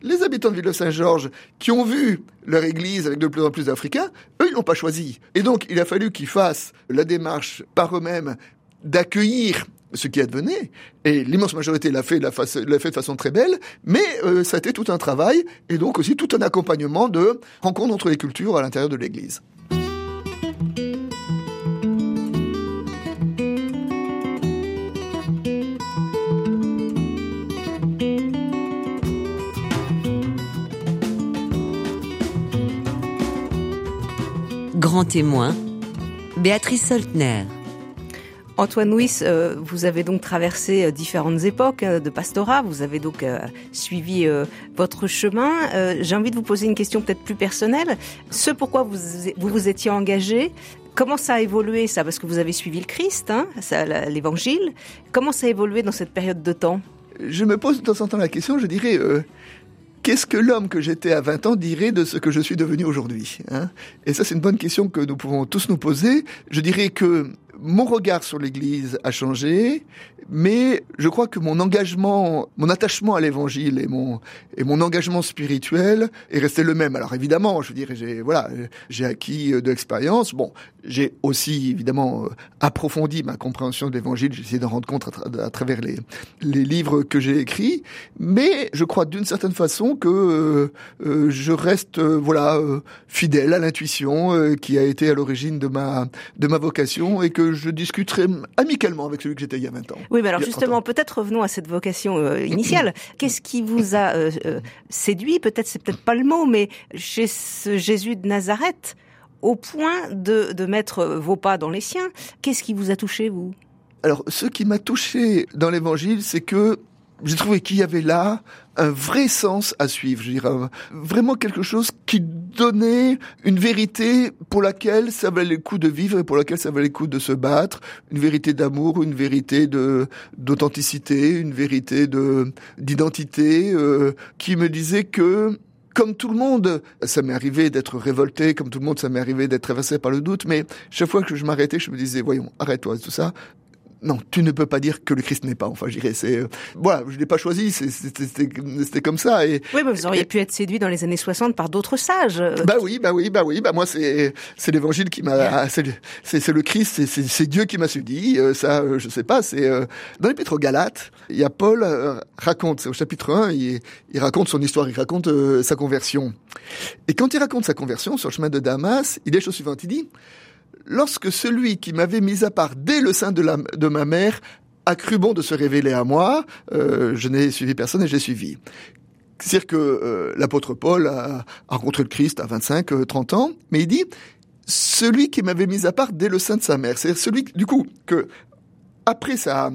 les habitants de Ville de Saint-Georges qui ont vu leur église avec de plus en plus d'Africains, eux, ils l'ont pas choisi. Et donc, il a fallu qu'ils fassent la démarche par eux-mêmes d'accueillir ce qui advenait. Et l'immense majorité l'a fait, de façon très belle, mais euh, ça a été tout un travail et donc aussi tout un accompagnement de rencontres entre les cultures à l'intérieur de l'Église. Grand témoin, Béatrice Soltner. Antoine Nuis, euh, vous avez donc traversé euh, différentes époques euh, de pastorat, vous avez donc suivi votre chemin. J'ai envie de vous poser une question peut-être plus personnelle. Ce pourquoi vous vous, vous étiez engagé, Comment ça a évolué ça? Parce que vous avez suivi le Christ, hein, l'Évangile. Comment ça a évolué dans cette période de temps? Je me pose de temps en temps la question, je dirais, qu'est-ce que l'homme que j'étais à 20 ans dirait de ce que je suis devenu aujourd'hui hein? Et ça, c'est une bonne question que nous pouvons tous nous poser. Je dirais que mon regard sur l'Église a changé, mais je crois que mon engagement, mon attachement à l'Évangile et mon et mon engagement spirituel est resté le même. Alors évidemment, je veux dire, j'ai voilà, j'ai acquis de l'expérience. Bon, j'ai aussi évidemment euh, approfondi ma compréhension de l'Évangile. J'ai essayé d'en rendre compte à, travers les les livres que j'ai écrits, mais je crois d'une certaine façon que euh, euh, je reste voilà fidèle à l'intuition qui a été à l'origine de ma de ma vocation et que je discuterai amicalement avec celui que j'étais il y a 20 ans. Oui, mais alors justement, peut-être revenons à cette vocation euh, initiale. Qu'est-ce qui vous a euh, euh, séduit? Peut-être, c'est peut-être pas le mot, mais chez ce Jésus de Nazareth, au point de, de mettre vos pas dans les siens, qu'est-ce qui vous a touché, vous? Alors, ce qui m'a touché dans l'Évangile, c'est que j'ai trouvé qu'il y avait là un vrai sens à suivre, je dirais, vraiment quelque chose qui donnait une vérité pour laquelle ça valait le coup de vivre et pour laquelle ça valait le coup de se battre, une vérité d'amour, une vérité de d'authenticité, une vérité de d'identité, euh, qui me disait que comme tout le monde, ça m'est arrivé d'être révolté, comme tout le monde, ça m'est arrivé d'être traversé par le doute, mais chaque fois que je m'arrêtais, je me disais, voyons, arrête-toi, tout ça non, tu ne peux pas dire que le Christ n'est pas. Enfin, je dirais, c'est euh, voilà, je l'ai pas choisi, c'était comme ça. Et oui, mais vous auriez pu être séduit dans les années 60 par d'autres sages. Bah oui, bah oui, bah oui, bah moi c'est c'est l'Évangile qui m'a, c'est le Christ, c'est Dieu qui m'a séduit. Euh, ça, euh, je sais pas. C'est dans l'Épître aux Galates, il y a Paul raconte, c'est au chapitre 1, il, il, raconte son histoire, il raconte sa conversion. Et quand il raconte sa conversion sur le chemin de Damas, il est chose suivante, il dit lorsque celui qui m'avait mis à part dès le sein de, ma mère a cru bon de se révéler à moi, euh, je n'ai suivi personne et j'ai suivi. C'est-à-dire que euh, l'apôtre Paul a, rencontré le Christ à 25, 30 euh, ans, mais il dit celui qui m'avait mis à part dès le sein de sa mère. C'est-à-dire celui, du coup, que après sa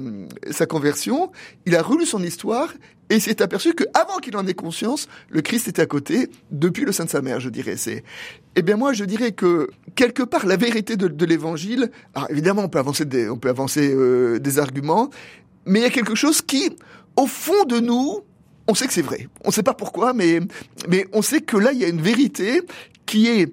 conversion, il a relu son histoire et s'est aperçu que avant qu'il en ait conscience, le Christ était à côté depuis le sein de sa mère, je dirais. C'est, eh bien moi, je dirais que quelque part la vérité de, l'Évangile. Alors évidemment, on peut avancer des, on peut avancer euh, des arguments, mais il y a quelque chose qui, au fond de nous, on sait que c'est vrai. On ne sait pas pourquoi, mais mais on sait que là, il y a une vérité qui est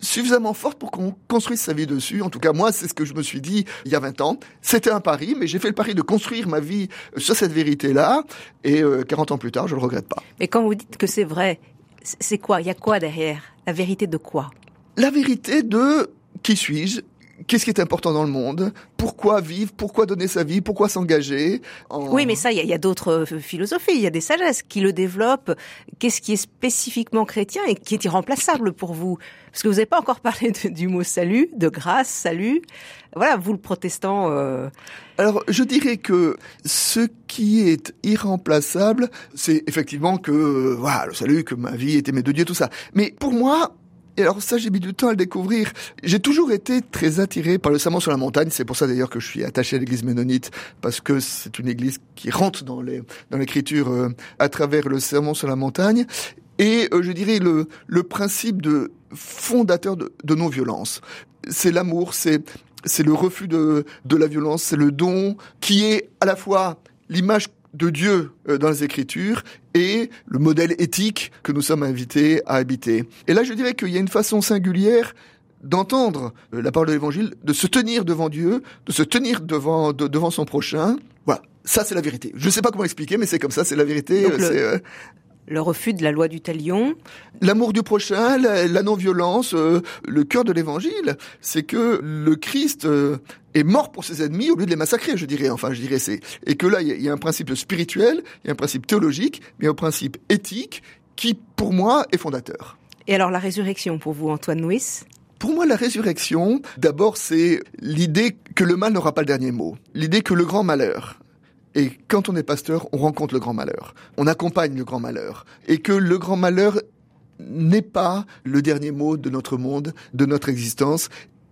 suffisamment forte pour qu'on construise sa vie dessus. En tout cas, moi, c'est ce que je me suis dit il y a 20 ans. C'était un pari, mais j'ai fait le pari de construire ma vie sur cette vérité-là. Et 40 euh, ans plus tard, je le regrette pas. Mais quand vous dites que c'est vrai, c'est quoi? Il y a quoi derrière? La vérité de quoi? La vérité de qui suis-je? Qu'est-ce qui est important dans le monde, pourquoi vivre, pourquoi donner sa vie, pourquoi s'engager? Oui, mais ça, il y a, d'autres euh, philosophies, il y a des sagesses qui le développent. Qu'est-ce qui est spécifiquement chrétien et qui est irremplaçable pour vous? Parce que vous n'avez pas encore parlé du mot salut, de grâce, salut. Voilà, vous le protestant. Euh... Alors, je dirais que ce qui est irremplaçable, c'est effectivement que, euh, voilà, le salut, que ma vie est aimée de Dieu, tout ça. Mais pour moi, et alors ça, j'ai mis du temps à le découvrir. J'ai toujours été très attiré par le serment sur la montagne. C'est pour ça d'ailleurs que je suis attaché à l'église ménonite, parce que c'est une église qui rentre dans les dans l'écriture euh, à travers le serment sur la montagne. Et euh, je dirais le, le principe de fondateur de, de non-violence. C'est l'amour, c'est c'est le refus de, de la violence, c'est le don qui est à la fois l'image de Dieu euh, dans les Écritures et le modèle éthique que nous sommes invités à habiter. Et là, je dirais qu'il y a une façon singulière d'entendre euh, la parole de l'Évangile, de se tenir devant Dieu, de se tenir devant devant son prochain. Voilà, ça c'est la vérité. Je ne sais pas comment expliquer, mais c'est comme ça, c'est la vérité. Euh, le refus de la loi du talion. L'amour du prochain, la, non-violence, euh, le cœur de l'évangile, c'est que le Christ euh, est mort pour ses ennemis au lieu de les massacrer, je dirais. Enfin, je dirais c'est et que là, il y, a un principe spirituel, il y a un principe théologique, mais un principe éthique qui, pour moi, est fondateur. Et alors la résurrection pour vous, Antoine Nuis? Pour moi, la résurrection, d'abord, c'est l'idée que le mal n'aura pas le dernier mot. L'idée que le grand malheur, et quand on est pasteur, on rencontre le grand malheur. On accompagne le grand malheur. Et que le grand malheur n'est pas le dernier mot de notre monde, de notre existence.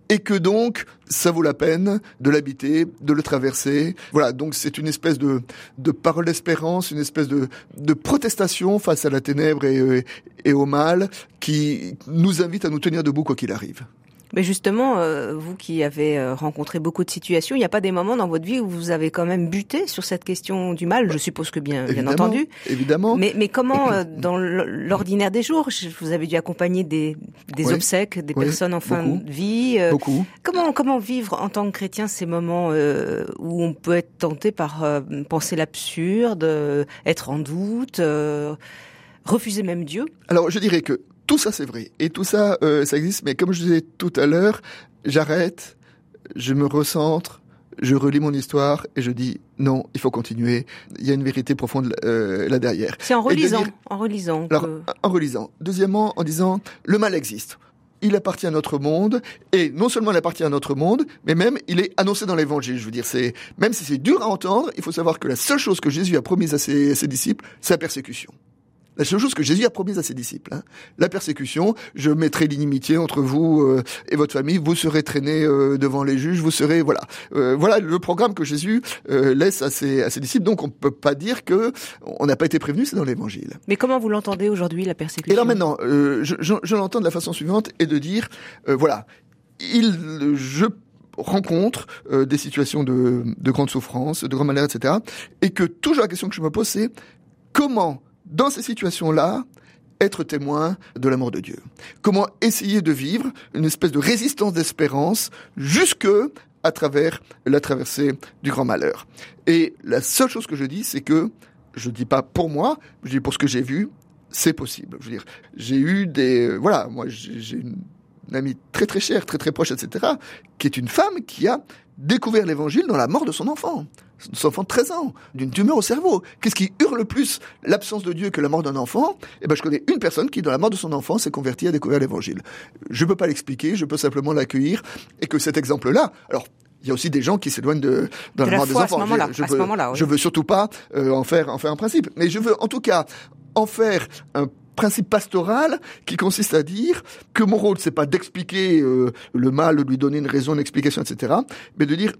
Et que donc, ça vaut la peine de l'habiter, de le traverser. Voilà, donc c'est une espèce de, de parole d'espérance, une espèce de, de protestation face à la ténèbre et, et au mal qui nous invite à nous tenir debout quoi qu'il arrive. Mais justement, euh, vous qui avez euh, rencontré beaucoup de situations, il n'y a pas des moments dans votre vie où vous avez quand même buté sur cette question du mal? Je suppose que bien, bien entendu. Évidemment. Mais, mais comment, euh, dans l'ordinaire des jours, vous avez dû accompagner des, des obsèques, des personnes en fin de vie. beaucoup. Comment, comment vivre en tant que chrétien ces moments où on peut être tenté par penser l'absurde, être en doute, refuser même Dieu? Alors, je dirais que tout ça, c'est vrai. Et tout ça, euh, ça existe. Mais comme je disais tout à l'heure, j'arrête, je me recentre, je relis mon histoire et je dis non, il faut continuer. Il y a une vérité profonde euh, là derrière. C'est en relisant, en relisant. Alors, en relisant. Deuxièmement, en disant le mal existe. Il appartient à notre monde et non seulement il appartient à notre monde, mais même il est annoncé dans l'Évangile. Je veux dire, c'est même si c'est dur à entendre, il faut savoir que la seule chose que Jésus a promise à ses, à ses disciples, c'est la persécution La seule chose que Jésus a promise à ses disciples, hein. la persécution, je mettrai l'inimitié entre vous euh, et votre famille, vous serez traînés euh, devant les juges, vous serez voilà, euh, voilà le programme que Jésus laisse à ses, à ses disciples. Donc on peut pas dire que on n'a pas été prévenu, c'est dans l'Évangile. Mais comment vous l'entendez aujourd'hui la persécution? Et là maintenant, je, je, je l'entends de la façon suivante et de dire voilà, il, je rencontre des situations de, de grande souffrance, de grande malheur, etc. Et que toujours la question que je me pose, c'est comment dans ces situations-là, être témoin de l'amour de Dieu. Comment essayer de vivre une espèce de résistance d'espérance jusque à travers la traversée du grand malheur. Et la seule chose que je dis, c'est que je dis pas pour moi, je dis pour ce que j'ai vu, c'est possible. Je veux dire, j'ai eu des, voilà, moi j'ai une amie très très chère, très très proche, etc., qui est une femme qui a découvert l'évangile dans la mort de son enfant son enfant de 13 ans, d'une tumeur au cerveau. Qu'est-ce qui hurle plus l'absence de Dieu que la mort d'un enfant? Eh ben, je connais une personne qui, dans la mort de son enfant, s'est convertie à découvrir l'évangile. Je peux pas l'expliquer, je peux simplement l'accueillir, et que cet exemple-là, alors, il y a aussi des gens qui s'éloignent de dans la mort des enfants. je, veux, je veux surtout pas euh, en faire en faire un principe, mais je veux en tout cas en faire un principe pastoral qui consiste à dire que mon rôle c'est pas d'expliquer euh, le mal, de lui donner une raison, une explication, etc., mais de dire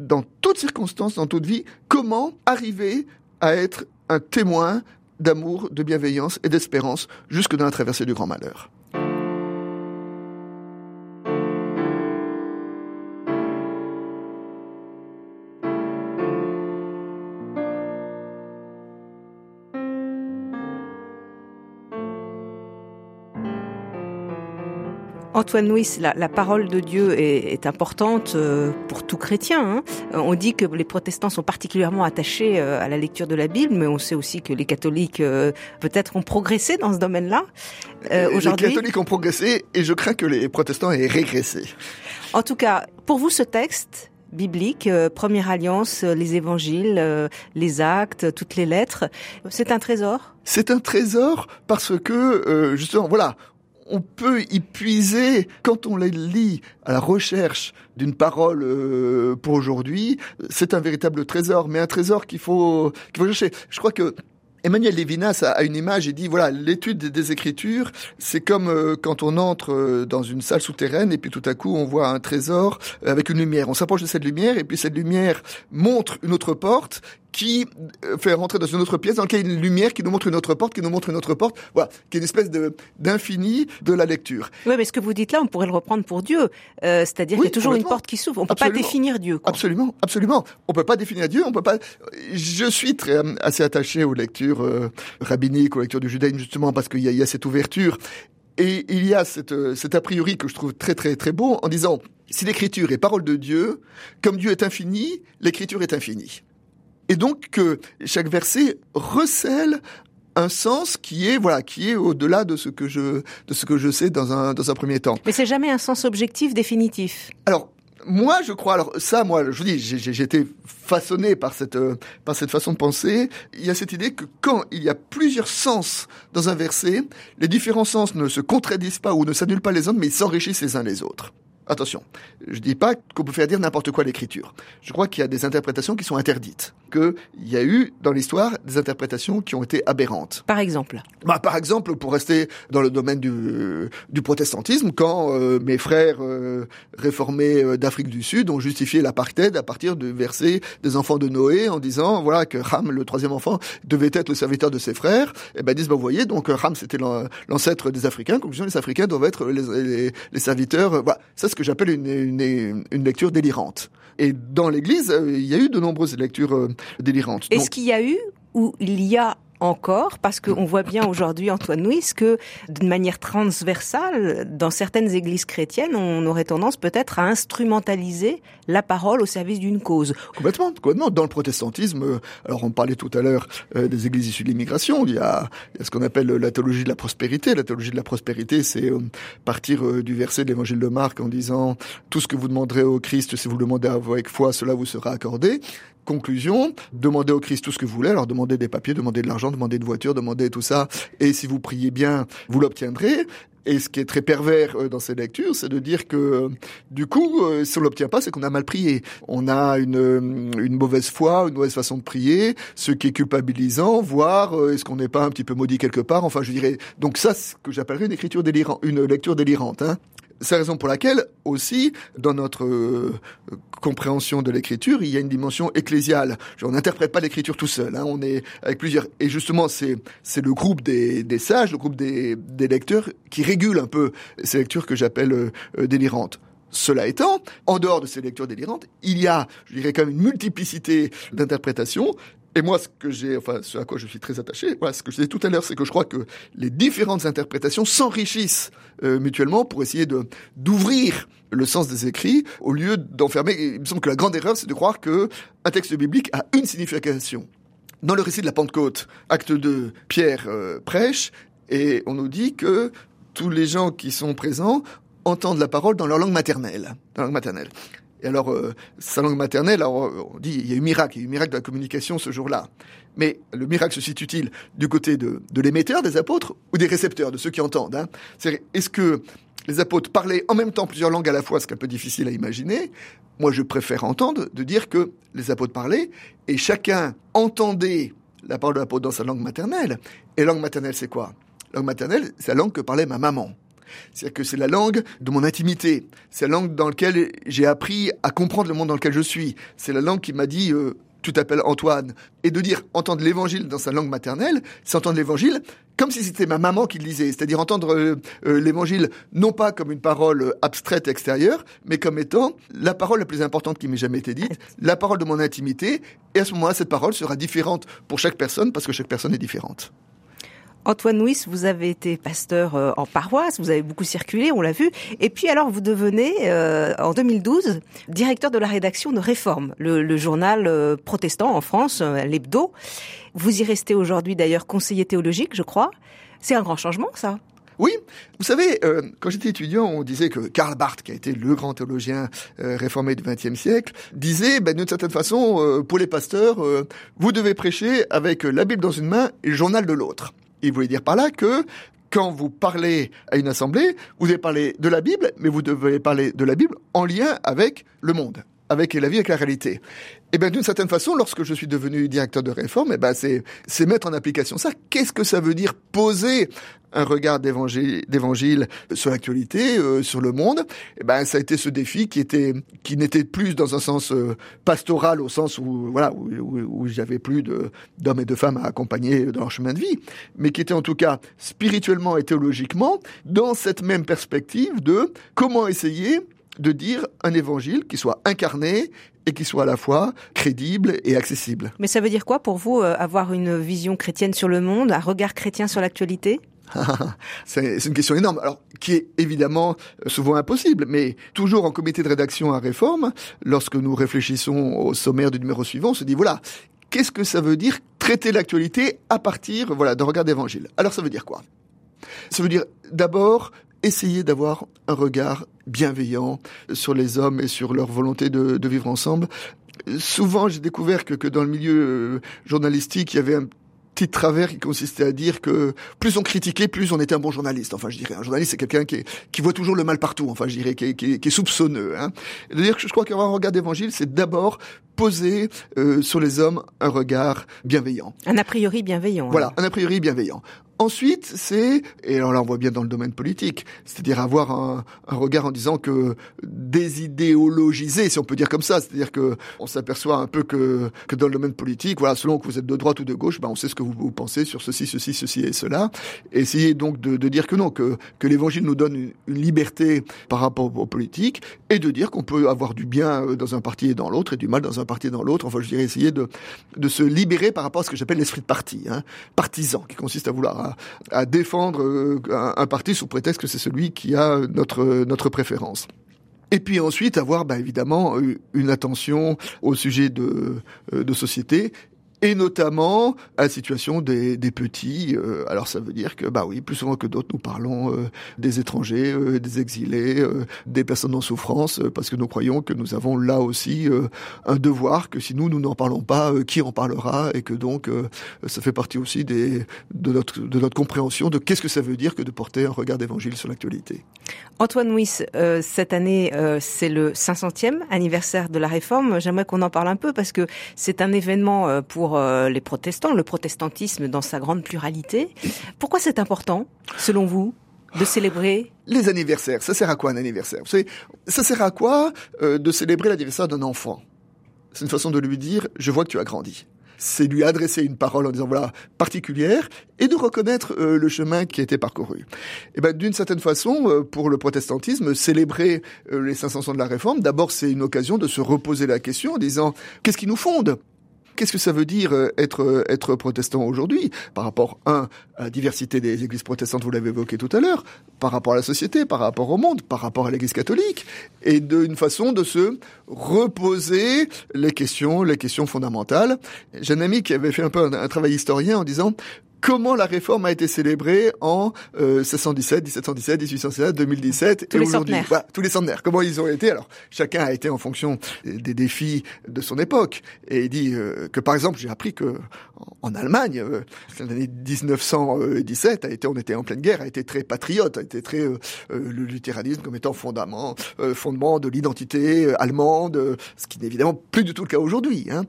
dans toutes circonstances, dans toute vie, comment arriver à être un témoin d'amour, de bienveillance et d'espérance jusque dans la traversée du grand malheur. Antoine Nuis, la, parole de Dieu est, importante euh, pour tout chrétien. Hein. On dit que les protestants sont particulièrement attachés euh, à la lecture de la Bible, mais on sait aussi que les catholiques euh, peut-être ont progressé dans ce domaine-là. Aujourd'hui, les catholiques ont progressé et je crains que les protestants aient régressé. En tout cas, pour vous, ce texte, biblique, Première Alliance, les évangiles, les actes, toutes les lettres. C'est un trésor? C'est un trésor parce que, justement, voilà, on peut y puiser, quand on les lit à la recherche d'une parole euh, pour aujourd'hui, c'est un véritable trésor, mais un trésor qu'il faut, qu'il faut chercher. Je crois que Emmanuel Levinas a une image et dit voilà l'étude des écritures c'est comme euh, quand on entre euh, dans une salle souterraine et puis tout à coup on voit un trésor avec une lumière on s'approche de cette lumière et puis cette lumière montre une autre porte qui euh, fait rentrer dans une autre pièce dans laquelle il y a une lumière qui nous montre une autre porte, qui nous montre une autre porte, voilà, qui est une espèce de d'infini de la lecture. Oui, mais ce que vous dites là, on pourrait le reprendre pour Dieu, euh, c'est-à-dire qu'il y a toujours une porte qui s'ouvre. On peut pas définir Dieu. Quoi. Absolument, absolument. On peut pas définir Dieu. On peut pas. Je suis très euh, assez attaché aux lectures euh, rabbiniques, aux lectures du judaïsme justement parce qu'il y, y, a cette ouverture. Et il y a cette, cet a priori que je trouve très très très beau en disant si l'écriture est parole de Dieu, comme Dieu est infini, l'écriture est infinie. Et donc que chaque verset recèle un sens qui est voilà qui est au-delà de ce que je de ce que je sais dans un dans un premier temps. Mais c'est jamais un sens objectif définitif. Alors moi, je crois. Alors ça, moi, je vous dis, j'ai été façonné par cette par cette façon de penser. Il y a cette idée que quand il y a plusieurs sens dans un verset, les différents sens ne se contredisent pas ou ne s'annulent pas les uns, mais ils s'enrichissent les uns les autres. Attention, je dis pas qu'on peut faire dire n'importe quoi l'écriture. Je crois qu'il y a des interprétations qui sont interdites, qu'il y a eu dans l'histoire des interprétations qui ont été aberrantes. Par exemple bah, Par exemple, pour rester dans le domaine du, du protestantisme, quand euh, mes frères euh, réformés euh, d'Afrique du Sud ont justifié l'apartheid à partir du verset des enfants de Noé en disant voilà que Ham, le troisième enfant, devait être le serviteur de ses frères, et eh ben disent bah, vous voyez, donc Ham c'était l'ancêtre des Africains, conclusion les Africains doivent être les, les, les serviteurs. Voilà, ça que j'appelle une, une, une, lecture délirante. Et dans l'Église, euh, il y a eu de nombreuses lectures euh, délirantes. Est-ce qu'il y a eu ou il y a encore, parce qu'on voit bien aujourd'hui, Antoine Nuis, que d'une manière transversale, dans certaines églises chrétiennes, on aurait tendance peut-être à instrumentaliser la parole au service d'une cause. Complètement, complètement. Dans le protestantisme, euh, alors on parlait tout à l'heure euh, des églises issues de l'immigration, il y a, ce qu'on appelle la théologie de la prospérité. La théologie de la prospérité, c'est euh, partir du verset de l'évangile de Marc en disant tout ce que vous demanderez au Christ, si vous le demandez avec foi, cela vous sera accordé. Conclusion, demandez au Christ tout ce que vous voulez, alors demandez des papiers, demandez de l'argent, d'argent, demandez une voiture, demandez tout ça. Et si vous priez bien, vous l'obtiendrez. Et ce qui est très pervers euh, dans ces lectures, c'est de dire que du coup, euh, si on l'obtient pas, c'est qu'on a mal prié. On a une, euh, une mauvaise foi, une mauvaise façon de prier, ce qui est culpabilisant, voire est-ce qu'on n'est pas un petit peu maudit quelque part? Enfin, je dirais. Donc ça, ce que j'appellerais une écriture délirante, une lecture délirante. Hein. C'est la raison pour laquelle aussi, dans notre euh, compréhension de l'écriture, il y a une dimension ecclésiale. On n'interprète pas l'écriture tout seul, hein, on est avec plusieurs. Et justement, c'est le groupe des, des sages, le groupe des, des lecteurs qui régule un peu ces lectures que j'appelle euh, euh, délirantes. Cela étant, en dehors de ces lectures délirantes, il y a, je dirais quand même une multiplicité d'interprétations et moi, ce que j'ai, enfin, à quoi je suis très attaché, voilà, ce que je disais tout à l'heure, c'est que je crois que les différentes interprétations s'enrichissent euh, mutuellement pour essayer de d'ouvrir le sens des écrits au lieu d'enfermer. Il me semble que la grande erreur, c'est de croire que un texte biblique a une signification. Dans le récit de la Pentecôte, acte 2, Pierre euh, prêche et on nous dit que tous les gens qui sont présents entendent la parole dans leur langue maternelle. Et alors, euh, sa langue maternelle, alors, on dit, il y a eu miracle, il y a eu miracle de la communication ce jour-là. Mais le miracle se situe-t-il du côté de, de l'émetteur des apôtres ou des récepteurs, de ceux qui entendent hein? Est-ce que les apôtres parlaient en même temps plusieurs langues à la fois, ce qui est un peu difficile à imaginer? Moi, je préfère entendre de dire que les apôtres parlaient et chacun entendait la parole de l'apôtre dans sa langue maternelle. Et langue maternelle, c'est quoi? Langue maternelle, c'est la langue que parlait ma maman. C'est-à-dire que c'est la langue de mon intimité. C'est la langue dans laquelle j'ai appris à comprendre le monde dans lequel je suis. C'est la langue qui m'a dit euh, tu t'appelles Antoine. Et de dire entendre l'évangile dans sa langue maternelle, c'est entendre l'évangile comme si c'était ma maman qui le lisait. C'est-à-dire entendre euh, euh, l'évangile non pas comme une parole abstraite extérieure, mais comme étant la parole la plus importante qui m'ait jamais été dite, la parole de mon intimité. Et à ce moment-là, cette parole sera différente pour chaque personne parce que chaque personne est différente. Antoine Nuis, vous avez été pasteur euh, en paroisse, vous avez beaucoup circulé, on l'a vu. Et puis alors, vous devenez, euh, en 2012, directeur de la rédaction de Réforme, le, journal euh, protestant en France, l'hebdo. Vous y restez aujourd'hui d'ailleurs conseiller théologique, je crois. C'est un grand changement, ça oui, vous savez, quand j'étais étudiant, on disait que Karl Barth, qui a été le grand théologien réformé du XXe siècle, disait, ben, d'une certaine façon, pour les pasteurs, vous devez prêcher avec la Bible dans une main et le journal de l'autre. Il voulait dire par là que quand vous parlez à une assemblée, vous devez parler de la Bible, mais vous devez parler de la Bible en lien avec le monde, avec la vie, avec la réalité. Et bien d'une certaine façon, lorsque je suis devenu directeur de réforme, eh ben c'est c'est mettre en application ça. Qu'est-ce que ça veut dire poser un regard d'évangile sur l'actualité, euh, sur le monde? Et ben ça a été ce défi qui était qui n'était plus dans un sens euh, pastoral au sens où voilà où, où, j'avais plus d'hommes et de femmes à accompagner dans leur chemin de vie, mais qui était en tout cas spirituellement et théologiquement dans cette même perspective de comment essayer de dire un évangile qui soit incarné et qui soit à la fois crédible et accessible. Mais ça veut dire quoi pour vous euh, avoir une vision chrétienne sur le monde, un regard chrétien sur l'actualité? C'est une question énorme, alors qui est évidemment euh, souvent impossible, mais toujours en comité de rédaction à réforme, lorsque nous réfléchissons au sommaire du numéro suivant, on se dit voilà, qu'est-ce que ça veut dire traiter l'actualité à partir voilà d'un regard d'évangile? Alors ça veut dire quoi? Ça veut dire d'abord essayer d'avoir un regard bienveillant sur les hommes et sur leur volonté de, de vivre ensemble. Souvent, j'ai découvert que, que dans le milieu euh, journalistique, il y avait un petit travers qui consistait à dire que plus on critiquait, plus on était un bon journaliste. Enfin, je dirais, un journaliste, c'est quelqu'un qui, qui voit toujours le mal partout. Enfin, je dirais, qui, qui, qui est soupçonneux. Hein. De dire que je crois qu'avoir un regard d'évangile, c'est d'abord poser euh, sur les hommes un regard bienveillant. Un a priori bienveillant. Voilà, un a priori bienveillant. Ensuite, c'est, et alors là on voit bien dans le domaine politique, c'est-à-dire avoir un, un, regard en disant que désidéologiser, si on peut dire comme ça, c'est-à-dire que on s'aperçoit un peu que, que dans le domaine politique, voilà, selon que vous êtes de droite ou de gauche, ben on sait ce que vous, vous pensez sur ceci, ceci, ceci et cela. Et essayer donc de, de, dire que non, que, que l'évangile nous donne une, une, liberté par rapport aux politiques, et de dire qu'on peut avoir du bien euh, dans un parti et dans l'autre, et du mal dans un parti et dans l'autre. Enfin, je dirais essayer de, de se libérer par rapport à ce que j'appelle l'esprit de parti, hein, partisan, qui consiste à vouloir à, défendre euh, un, parti sous prétexte que c'est celui qui a notre, préférence. Et puis ensuite avoir bah, évidemment une attention au sujet de, euh, de société et notamment à la situation des, petits. Euh, alors ça veut dire que, bah oui, plus souvent que d'autres, nous parlons euh, des étrangers, euh, des exilés, des personnes en souffrance, parce que nous croyons que nous avons là aussi un devoir, que si nous, nous n'en parlons pas, qui en parlera, et que donc ça fait partie aussi de, notre, de notre compréhension de qu'est-ce que ça veut dire que de porter un regard d'évangile sur l'actualité. Antoine Wyss, cette année, c'est le 500e anniversaire de la réforme. J'aimerais qu'on en parle un peu, parce que c'est un événement pour euh, les protestants, le protestantisme dans sa grande pluralité. Pourquoi c'est important, selon vous, de célébrer Les anniversaires, ça sert à quoi un anniversaire? Ça sert à quoi euh, de célébrer l'anniversaire d'un enfant? C'est une façon de lui dire « je vois que tu as grandi » c'est lui adresser une parole en disant voilà particulière et de reconnaître euh, le chemin qui a été parcouru. Et eh ben d'une certaine façon pour le protestantisme célébrer les 500 ans de la réforme d'abord c'est une occasion de se reposer la question en disant qu'est-ce qui nous fonde? Qu'est-ce que ça veut dire euh, être euh, être protestant aujourd'hui par rapport un à la diversité des églises protestantes, vous l'avez évoqué tout à l'heure, par rapport à la société, par rapport au monde, par rapport à l'Église catholique, et d'une façon de se reposer les questions, les questions fondamentales. J'ai un ami qui avait fait un peu un travail historien en disant comment la réforme a été célébrée en 1617, 1717, 1817, 2017 tous et aujourd'hui. tous les centenaires. Comment ils ont été? Alors, chacun a été en fonction des défis de son époque. Et il dit euh, que, par exemple, j'ai appris que en Allemagne, euh, l'année 1917 a été, on était en pleine guerre, a été très patriote, a été très euh, euh, le luthéranisme comme étant fondament, fondement de l'identité allemande, ce qui n'est évidemment plus du tout le cas aujourd'hui. Hein.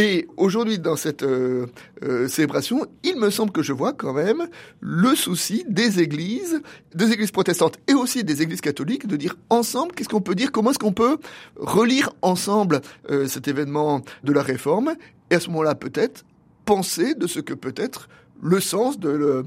Et aujourd'hui, dans cette célébration, il me semble que je vois quand même le souci des églises, des églises protestantes et aussi des églises catholiques, de dire ensemble, qu'est-ce qu'on peut dire, comment est-ce qu'on peut relire ensemble cet événement de la réforme et à ce moment-là, peut-être, penser de ce que peut être le sens de, le,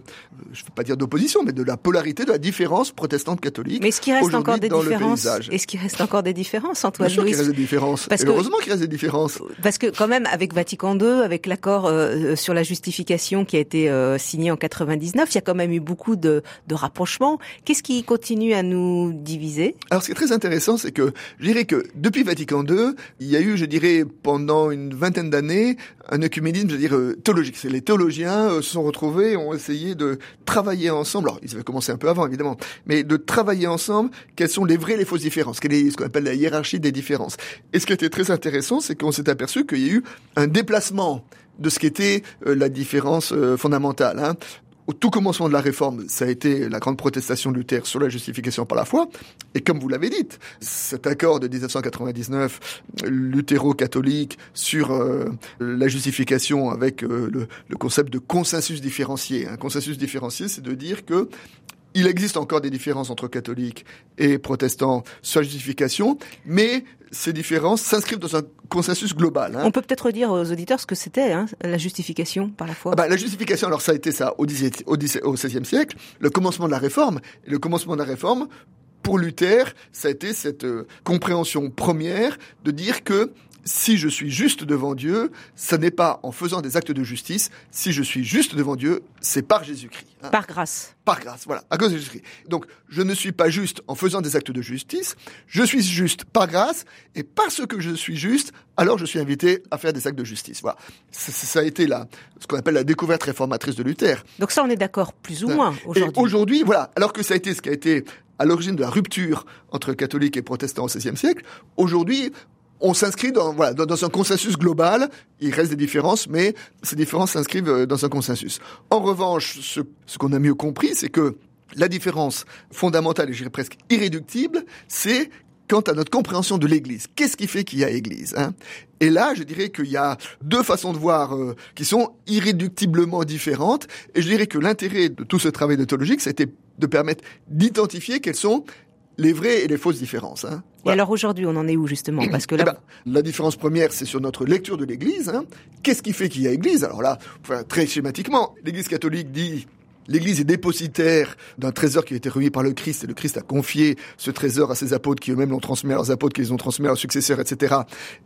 je ne veux pas dire d'opposition, mais de la polarité, de la différence protestante-catholique. Mais est-ce qu'il reste encore des différences Est-ce qu'il reste encore des différences, Antoine Bien sûr qu'il reste des différences. Parce heureusement qu'il reste des différences. Parce que quand même, avec Vatican II, avec l'accord euh, sur la justification qui a été euh, signé en 99, il y a quand même eu beaucoup de, de rapprochements. Qu'est-ce qui continue à nous diviser? Alors, ce qui est très intéressant, c'est que je dirais que depuis Vatican II, il y a eu, je dirais, pendant une vingtaine d'années, un œcuménisme, je veux dire, euh, théologique. C'est les théologiens sont retrouvés, ont essayé de travailler ensemble. Alors, ils avaient commencé un peu avant, évidemment, mais de travailler ensemble quelles sont les vraies et les fausses différences, quelle est ce qu'on appelle la hiérarchie des différences. Et ce qui était très intéressant, c'est qu'on s'est aperçu qu'il y a eu un déplacement de ce qu'était euh, la différence euh, fondamentale. Hein au tout commencement de la réforme, ça a été la grande protestation de Luther sur la justification par la foi. Et comme vous l'avez dit, cet accord de 1999 luthéro-catholique sur euh, la justification avec euh, le, le, concept de consensus différencié. Un consensus différencié, c'est de dire que il existe encore des différences entre catholiques et protestants sur la justification, mais ces différences s'inscrivent dans un consensus global. Hein. On peut peut-être dire aux auditeurs ce que c'était, hein, la justification par la foi. Ah bah, la justification, alors ça a été ça au, XVIe siècle, le commencement de la réforme. Et le commencement de la réforme, pour Luther, ça a été cette euh, compréhension première de dire que si je suis juste devant Dieu, ça n'est pas en faisant des actes de justice. Si je suis juste devant Dieu, c'est par Jésus-Christ. Hein. Par grâce. Par grâce, voilà, à cause de Jésus-Christ. Donc, je ne suis pas juste en faisant des actes de justice, je suis juste par grâce, et parce que je suis juste, alors je suis invité à faire des actes de justice. Voilà. Ça, a été là, ce qu'on appelle la découverte réformatrice de Luther. Donc ça, on est d'accord plus ou moins aujourd'hui. Aujourd'hui, voilà, alors que ça a été ce qui a été à l'origine de la rupture entre catholiques et protestants au XVIe siècle, aujourd'hui, on s'inscrit dans, un consensus global. Il reste des différences, mais ces différences s'inscrivent euh, dans un consensus. En revanche, ce, qu'on a mieux compris, c'est que la différence fondamentale, et je dirais presque irréductible, c'est quant à notre compréhension de l'Église. Qu'est-ce qui fait qu'il y a Église hein? Et là, je dirais qu'il y a deux façons de voir euh, qui sont irréductiblement différentes. Et je dirais que l'intérêt de tout ce travail de c'était de permettre d'identifier quelles sont les vraies et les fausses différences. Hein. Et alors aujourd'hui, on en est où justement? Parce que là, eh ben, la différence première, c'est sur notre lecture de l'Église. Hein. Qu'est-ce qui fait qu'il y a Église? Alors là, très schématiquement, l'Église catholique dit L'Église est dépositaire d'un trésor qui a été remis par le Christ, et le Christ a confié ce trésor à ses apôtres, qui eux-mêmes l'ont transmis à leurs apôtres, qui les ont transmis à leurs successeurs, etc.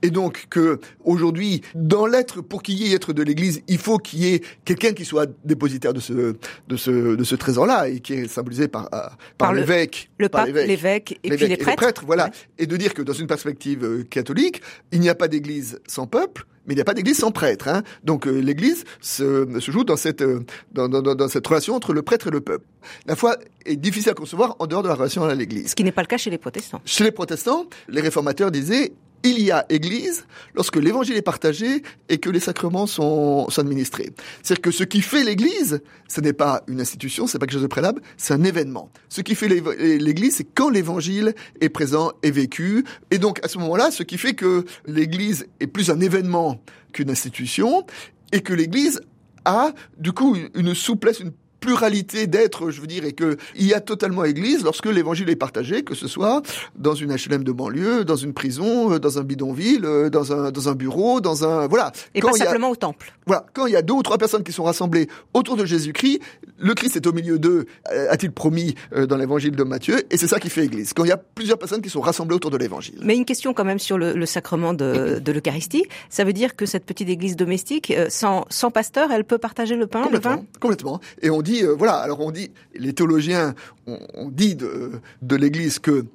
Et donc que aujourd'hui, dans l'être, pour qu'il y ait être de l'Église, il faut qu'il y ait quelqu'un qui soit dépositaire de ce de ce de ce trésor-là et qui est symbolisé par euh, par, l'évêque, le, pape, l'évêque et puis les prêtres. voilà. Et de dire que dans une perspective euh, catholique, il n'y a pas d'Église sans peuple mais il n'y a pas d'église sans prêtre. Hein. Donc euh, l'église se, se, joue dans cette, euh, dans, dans, dans, cette relation entre le prêtre et le peuple. La foi est difficile à concevoir en dehors de la relation à l'église. Ce qui n'est pas le cas chez les protestants. Chez les protestants, les réformateurs disaient il y a Église lorsque l'Évangile est partagé et que les sacrements sont, administrés. C'est-à-dire que ce qui fait l'Église, ce n'est pas une institution, c'est pas quelque chose de préalable, c'est un événement. Ce qui fait l'Église, c'est quand l'Évangile est présent et vécu. Et donc à ce moment-là, ce qui fait que l'Église est plus un événement qu'une institution et que l'Église a du coup une souplesse, une pluralité d'êtres, je veux dire, et que il y a totalement église lorsque l'évangile est partagé, que ce soit dans une HLM de banlieue, dans une prison, euh, dans un bidonville, euh, dans un, dans un bureau, dans un, voilà. Et pas simplement au temple. Voilà. Quand il y a deux ou trois personnes qui sont rassemblées autour de Jésus-Christ, le Christ est au milieu d'eux, euh, a-t-il promis dans l'évangile de Matthieu, et c'est ça qui fait église. Quand il y a plusieurs personnes qui sont rassemblées autour de l'évangile. Mais une question quand même sur le, le sacrement de, de l'Eucharistie. Ça veut dire que cette petite église domestique, sans, sans pasteur, elle peut partager le pain, complètement, le pain Complètement. Et on dit, euh, voilà, alors on dit, les théologiens, on, dit de, de l'Église que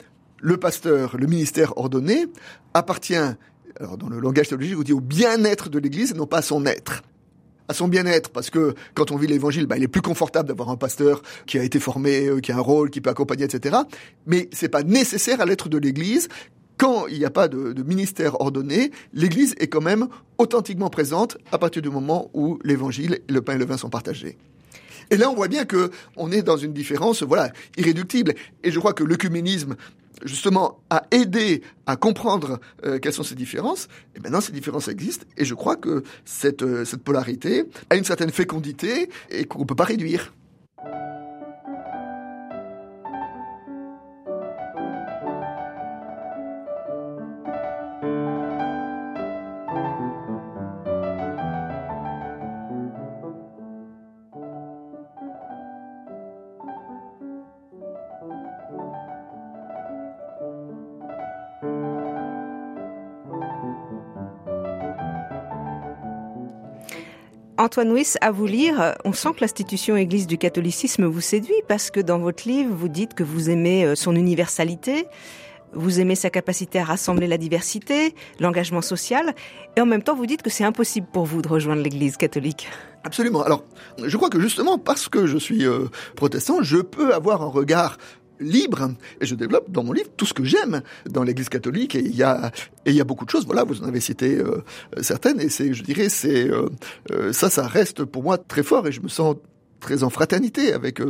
le pasteur, le ministère ordonné, appartient, alors dans le langage théologique, on dit au bien-être de l'Église et non pas à son être à son bien-être, parce que quand on vit l'évangile, bah, il est plus confortable d'avoir un pasteur qui a été formé, euh, qui a un rôle, qui peut accompagner, etc. Mais c'est pas nécessaire à l'être de l'Église. Quand il n'y a pas de, de ministère ordonné, l'Église est quand même authentiquement présente à partir du moment où l'évangile, le pain et le vin sont partagés. Et là, on voit bien que on est dans une différence, voilà, irréductible. Et je crois que l'œcuménisme, justement, a aidé à comprendre euh, quelles sont ces différences. Et maintenant, ces différences existent. Et je crois que cette, euh, cette polarité a une certaine fécondité et qu'on ne peut pas réduire. Antoine Wyss, à vous lire, on sent que l'institution Église du catholicisme vous séduit parce que dans votre livre, vous dites que vous aimez euh, son universalité, vous aimez sa capacité à rassembler la diversité, l'engagement social, et en même temps vous dites que c'est impossible pour vous de rejoindre l'Église catholique. Absolument. Alors, je crois que justement parce que je suis euh, protestant, je peux avoir un regard libre. Et je développe dans mon livre tout ce que j'aime dans l'Église catholique. Et il y a et il y a beaucoup de choses. Voilà vous en avez cité euh, certaines. Et c'est je dirais c'est euh, euh, ça ça reste pour moi très fort. Et je me sens très en fraternité avec,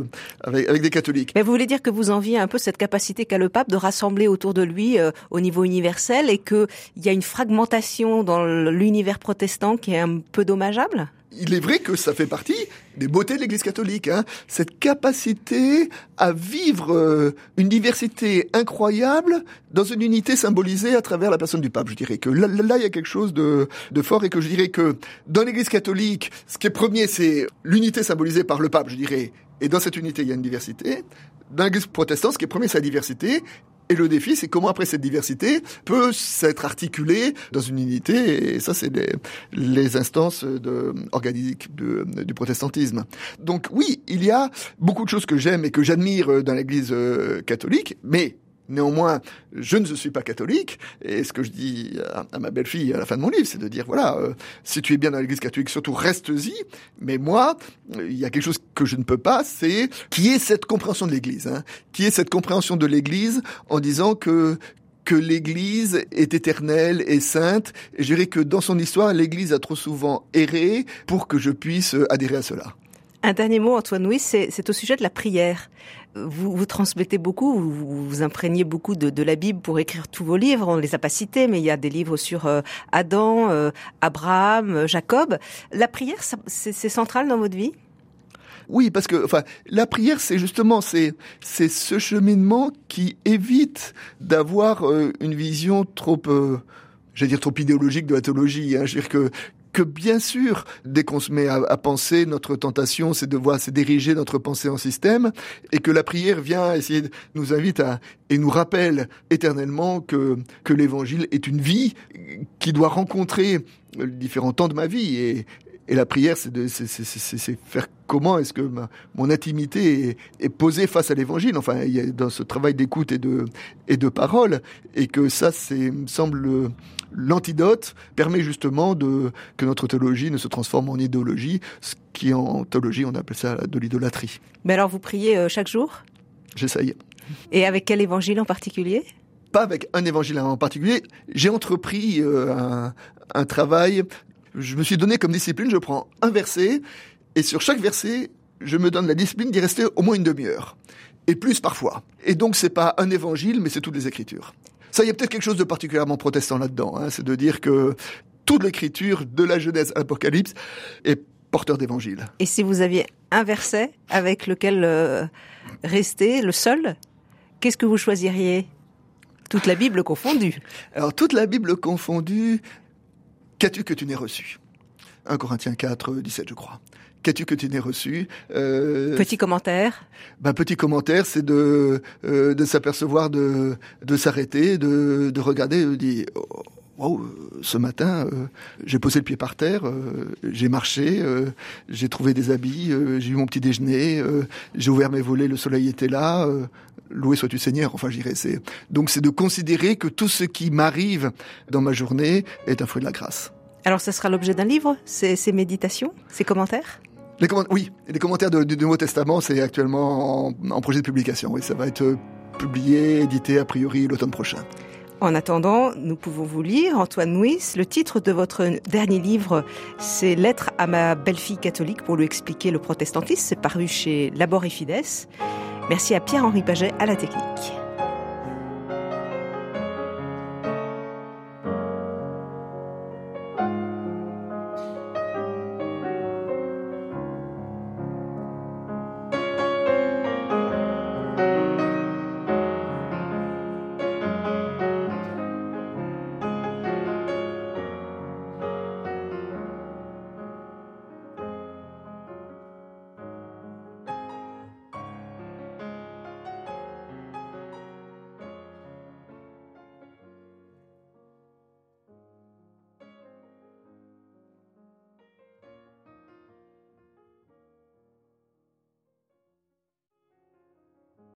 avec, avec des catholiques. Mais vous voulez dire que vous enviez un peu cette capacité qu'a le pape de rassembler autour de lui au niveau universel et qu'il y a une fragmentation dans l'univers protestant qui est un peu dommageable? Il est vrai que ça fait partie des beautés de l'Église catholique, hein. cette capacité à vivre euh, une diversité incroyable dans une unité symbolisée à travers la personne du pape. Je dirais que là, là il y a quelque chose de, de fort et que je dirais que dans l'Église catholique, ce qui est premier, c'est l'unité symbolisée par le pape, je dirais. Et dans cette unité, il y a une diversité. Dans l'Église protestante, ce qui est premier, c'est la diversité. Et le défi, c'est comment après cette diversité peut s'être articulée dans une unité. Et ça, c'est les, les, instances de, organiques de, du protestantisme. Donc oui, il y a beaucoup de choses que j'aime et que j'admire dans l'Église euh, catholique, mais Néanmoins, je ne suis pas catholique, et ce que je dis à, ma belle-fille à la fin de mon livre, c'est de dire, voilà, euh, si tu es bien dans l'église catholique, surtout reste-y, mais moi, il y a quelque chose que je ne peux pas, c'est qui est cette compréhension de l'église, hein, qui est cette compréhension de l'église en disant que que l'Église est éternelle et sainte. Et je dirais que dans son histoire, l'Église a trop souvent erré pour que je puisse adhérer à cela. Un dernier mot, Antoine Louis, c'est au sujet de la prière vous, vous transmettez beaucoup, vous, vous imprégnez beaucoup de, la Bible pour écrire tous vos livres. On ne les a pas cités, mais il y a des livres sur euh, Adam, euh, Abraham, euh, Jacob. La prière, c'est central dans votre vie? Oui, parce que enfin, la prière, c'est justement c'est ce cheminement qui évite d'avoir une vision trop j'allais dire trop idéologique de la théologie. Hein. Je veux dire que que bien sûr, dès qu'on se met à, penser, notre tentation, c'est de voir, c'est diriger notre pensée en système, et que la prière vient essayer, nous invite à, et nous rappelle éternellement que, que l'évangile est une vie qui doit rencontrer différents temps de ma vie, et, et la prière, c'est de, faire comment est-ce que mon intimité est, est, posée face à l'évangile. Enfin, il y a dans ce travail d'écoute et de, et de parole, et que ça, c'est, me semble, l'antidote permet justement de, que notre théologie ne se transforme en idéologie, ce qui en théologie on appelle ça de l'idolâtrie. Mais alors vous priez euh, chaque jour? J'essaye. Et avec quel évangile en particulier? Pas avec un évangile en particulier. J'ai entrepris euh, un, un travail. Je me suis donné comme discipline, je prends un verset et sur chaque verset, je me donne la discipline d'y rester au moins une demi-heure. Et plus parfois. Et donc c'est pas un évangile, mais c'est toutes les écritures. Ça, il y a peut-être quelque chose de particulièrement protestant là-dedans. Hein, c'est de dire que toute l'écriture, de la Genèse à l'Apocalypse, est porteur d'évangile. Et si vous aviez un verset avec lequel euh, rester, le seul, qu'est-ce que vous choisiriez? Toute la Bible confondue. Alors, toute la Bible confondue, qu'as-tu que tu n'aies reçu? 1 Corinthiens 4, 17, je crois. Qu'as-tu que tu n'aies reçu euh, Petit commentaire. Ben, petit commentaire, c'est de euh, de s'apercevoir, de de s'arrêter, de de regarder, de dire. Oh, wow, ce matin, euh, j'ai posé le pied par terre, euh, j'ai marché, euh, j'ai trouvé des habits, j'ai eu mon petit déjeuner, j'ai ouvert mes volets, le soleil était là. loué sois-tu Seigneur. Enfin, j'irai. C'est donc c'est de considérer que tout ce qui m'arrive dans ma journée est un fruit de la grâce. Alors, ce sera l'objet d'un livre, ces, ces méditations, ces commentaires les oui, les commentaires du Nouveau Testament, c'est actuellement en, projet de publication. Oui, ça va être publié, édité a priori l'automne prochain. En attendant, nous pouvons vous lire, Antoine Nuis, le titre de votre dernier livre, c'est Lettre à ma belle-fille catholique pour lui expliquer le protestantisme. C'est paru chez Labor et Fides. Merci à Pierre-Henri Paget à la technique.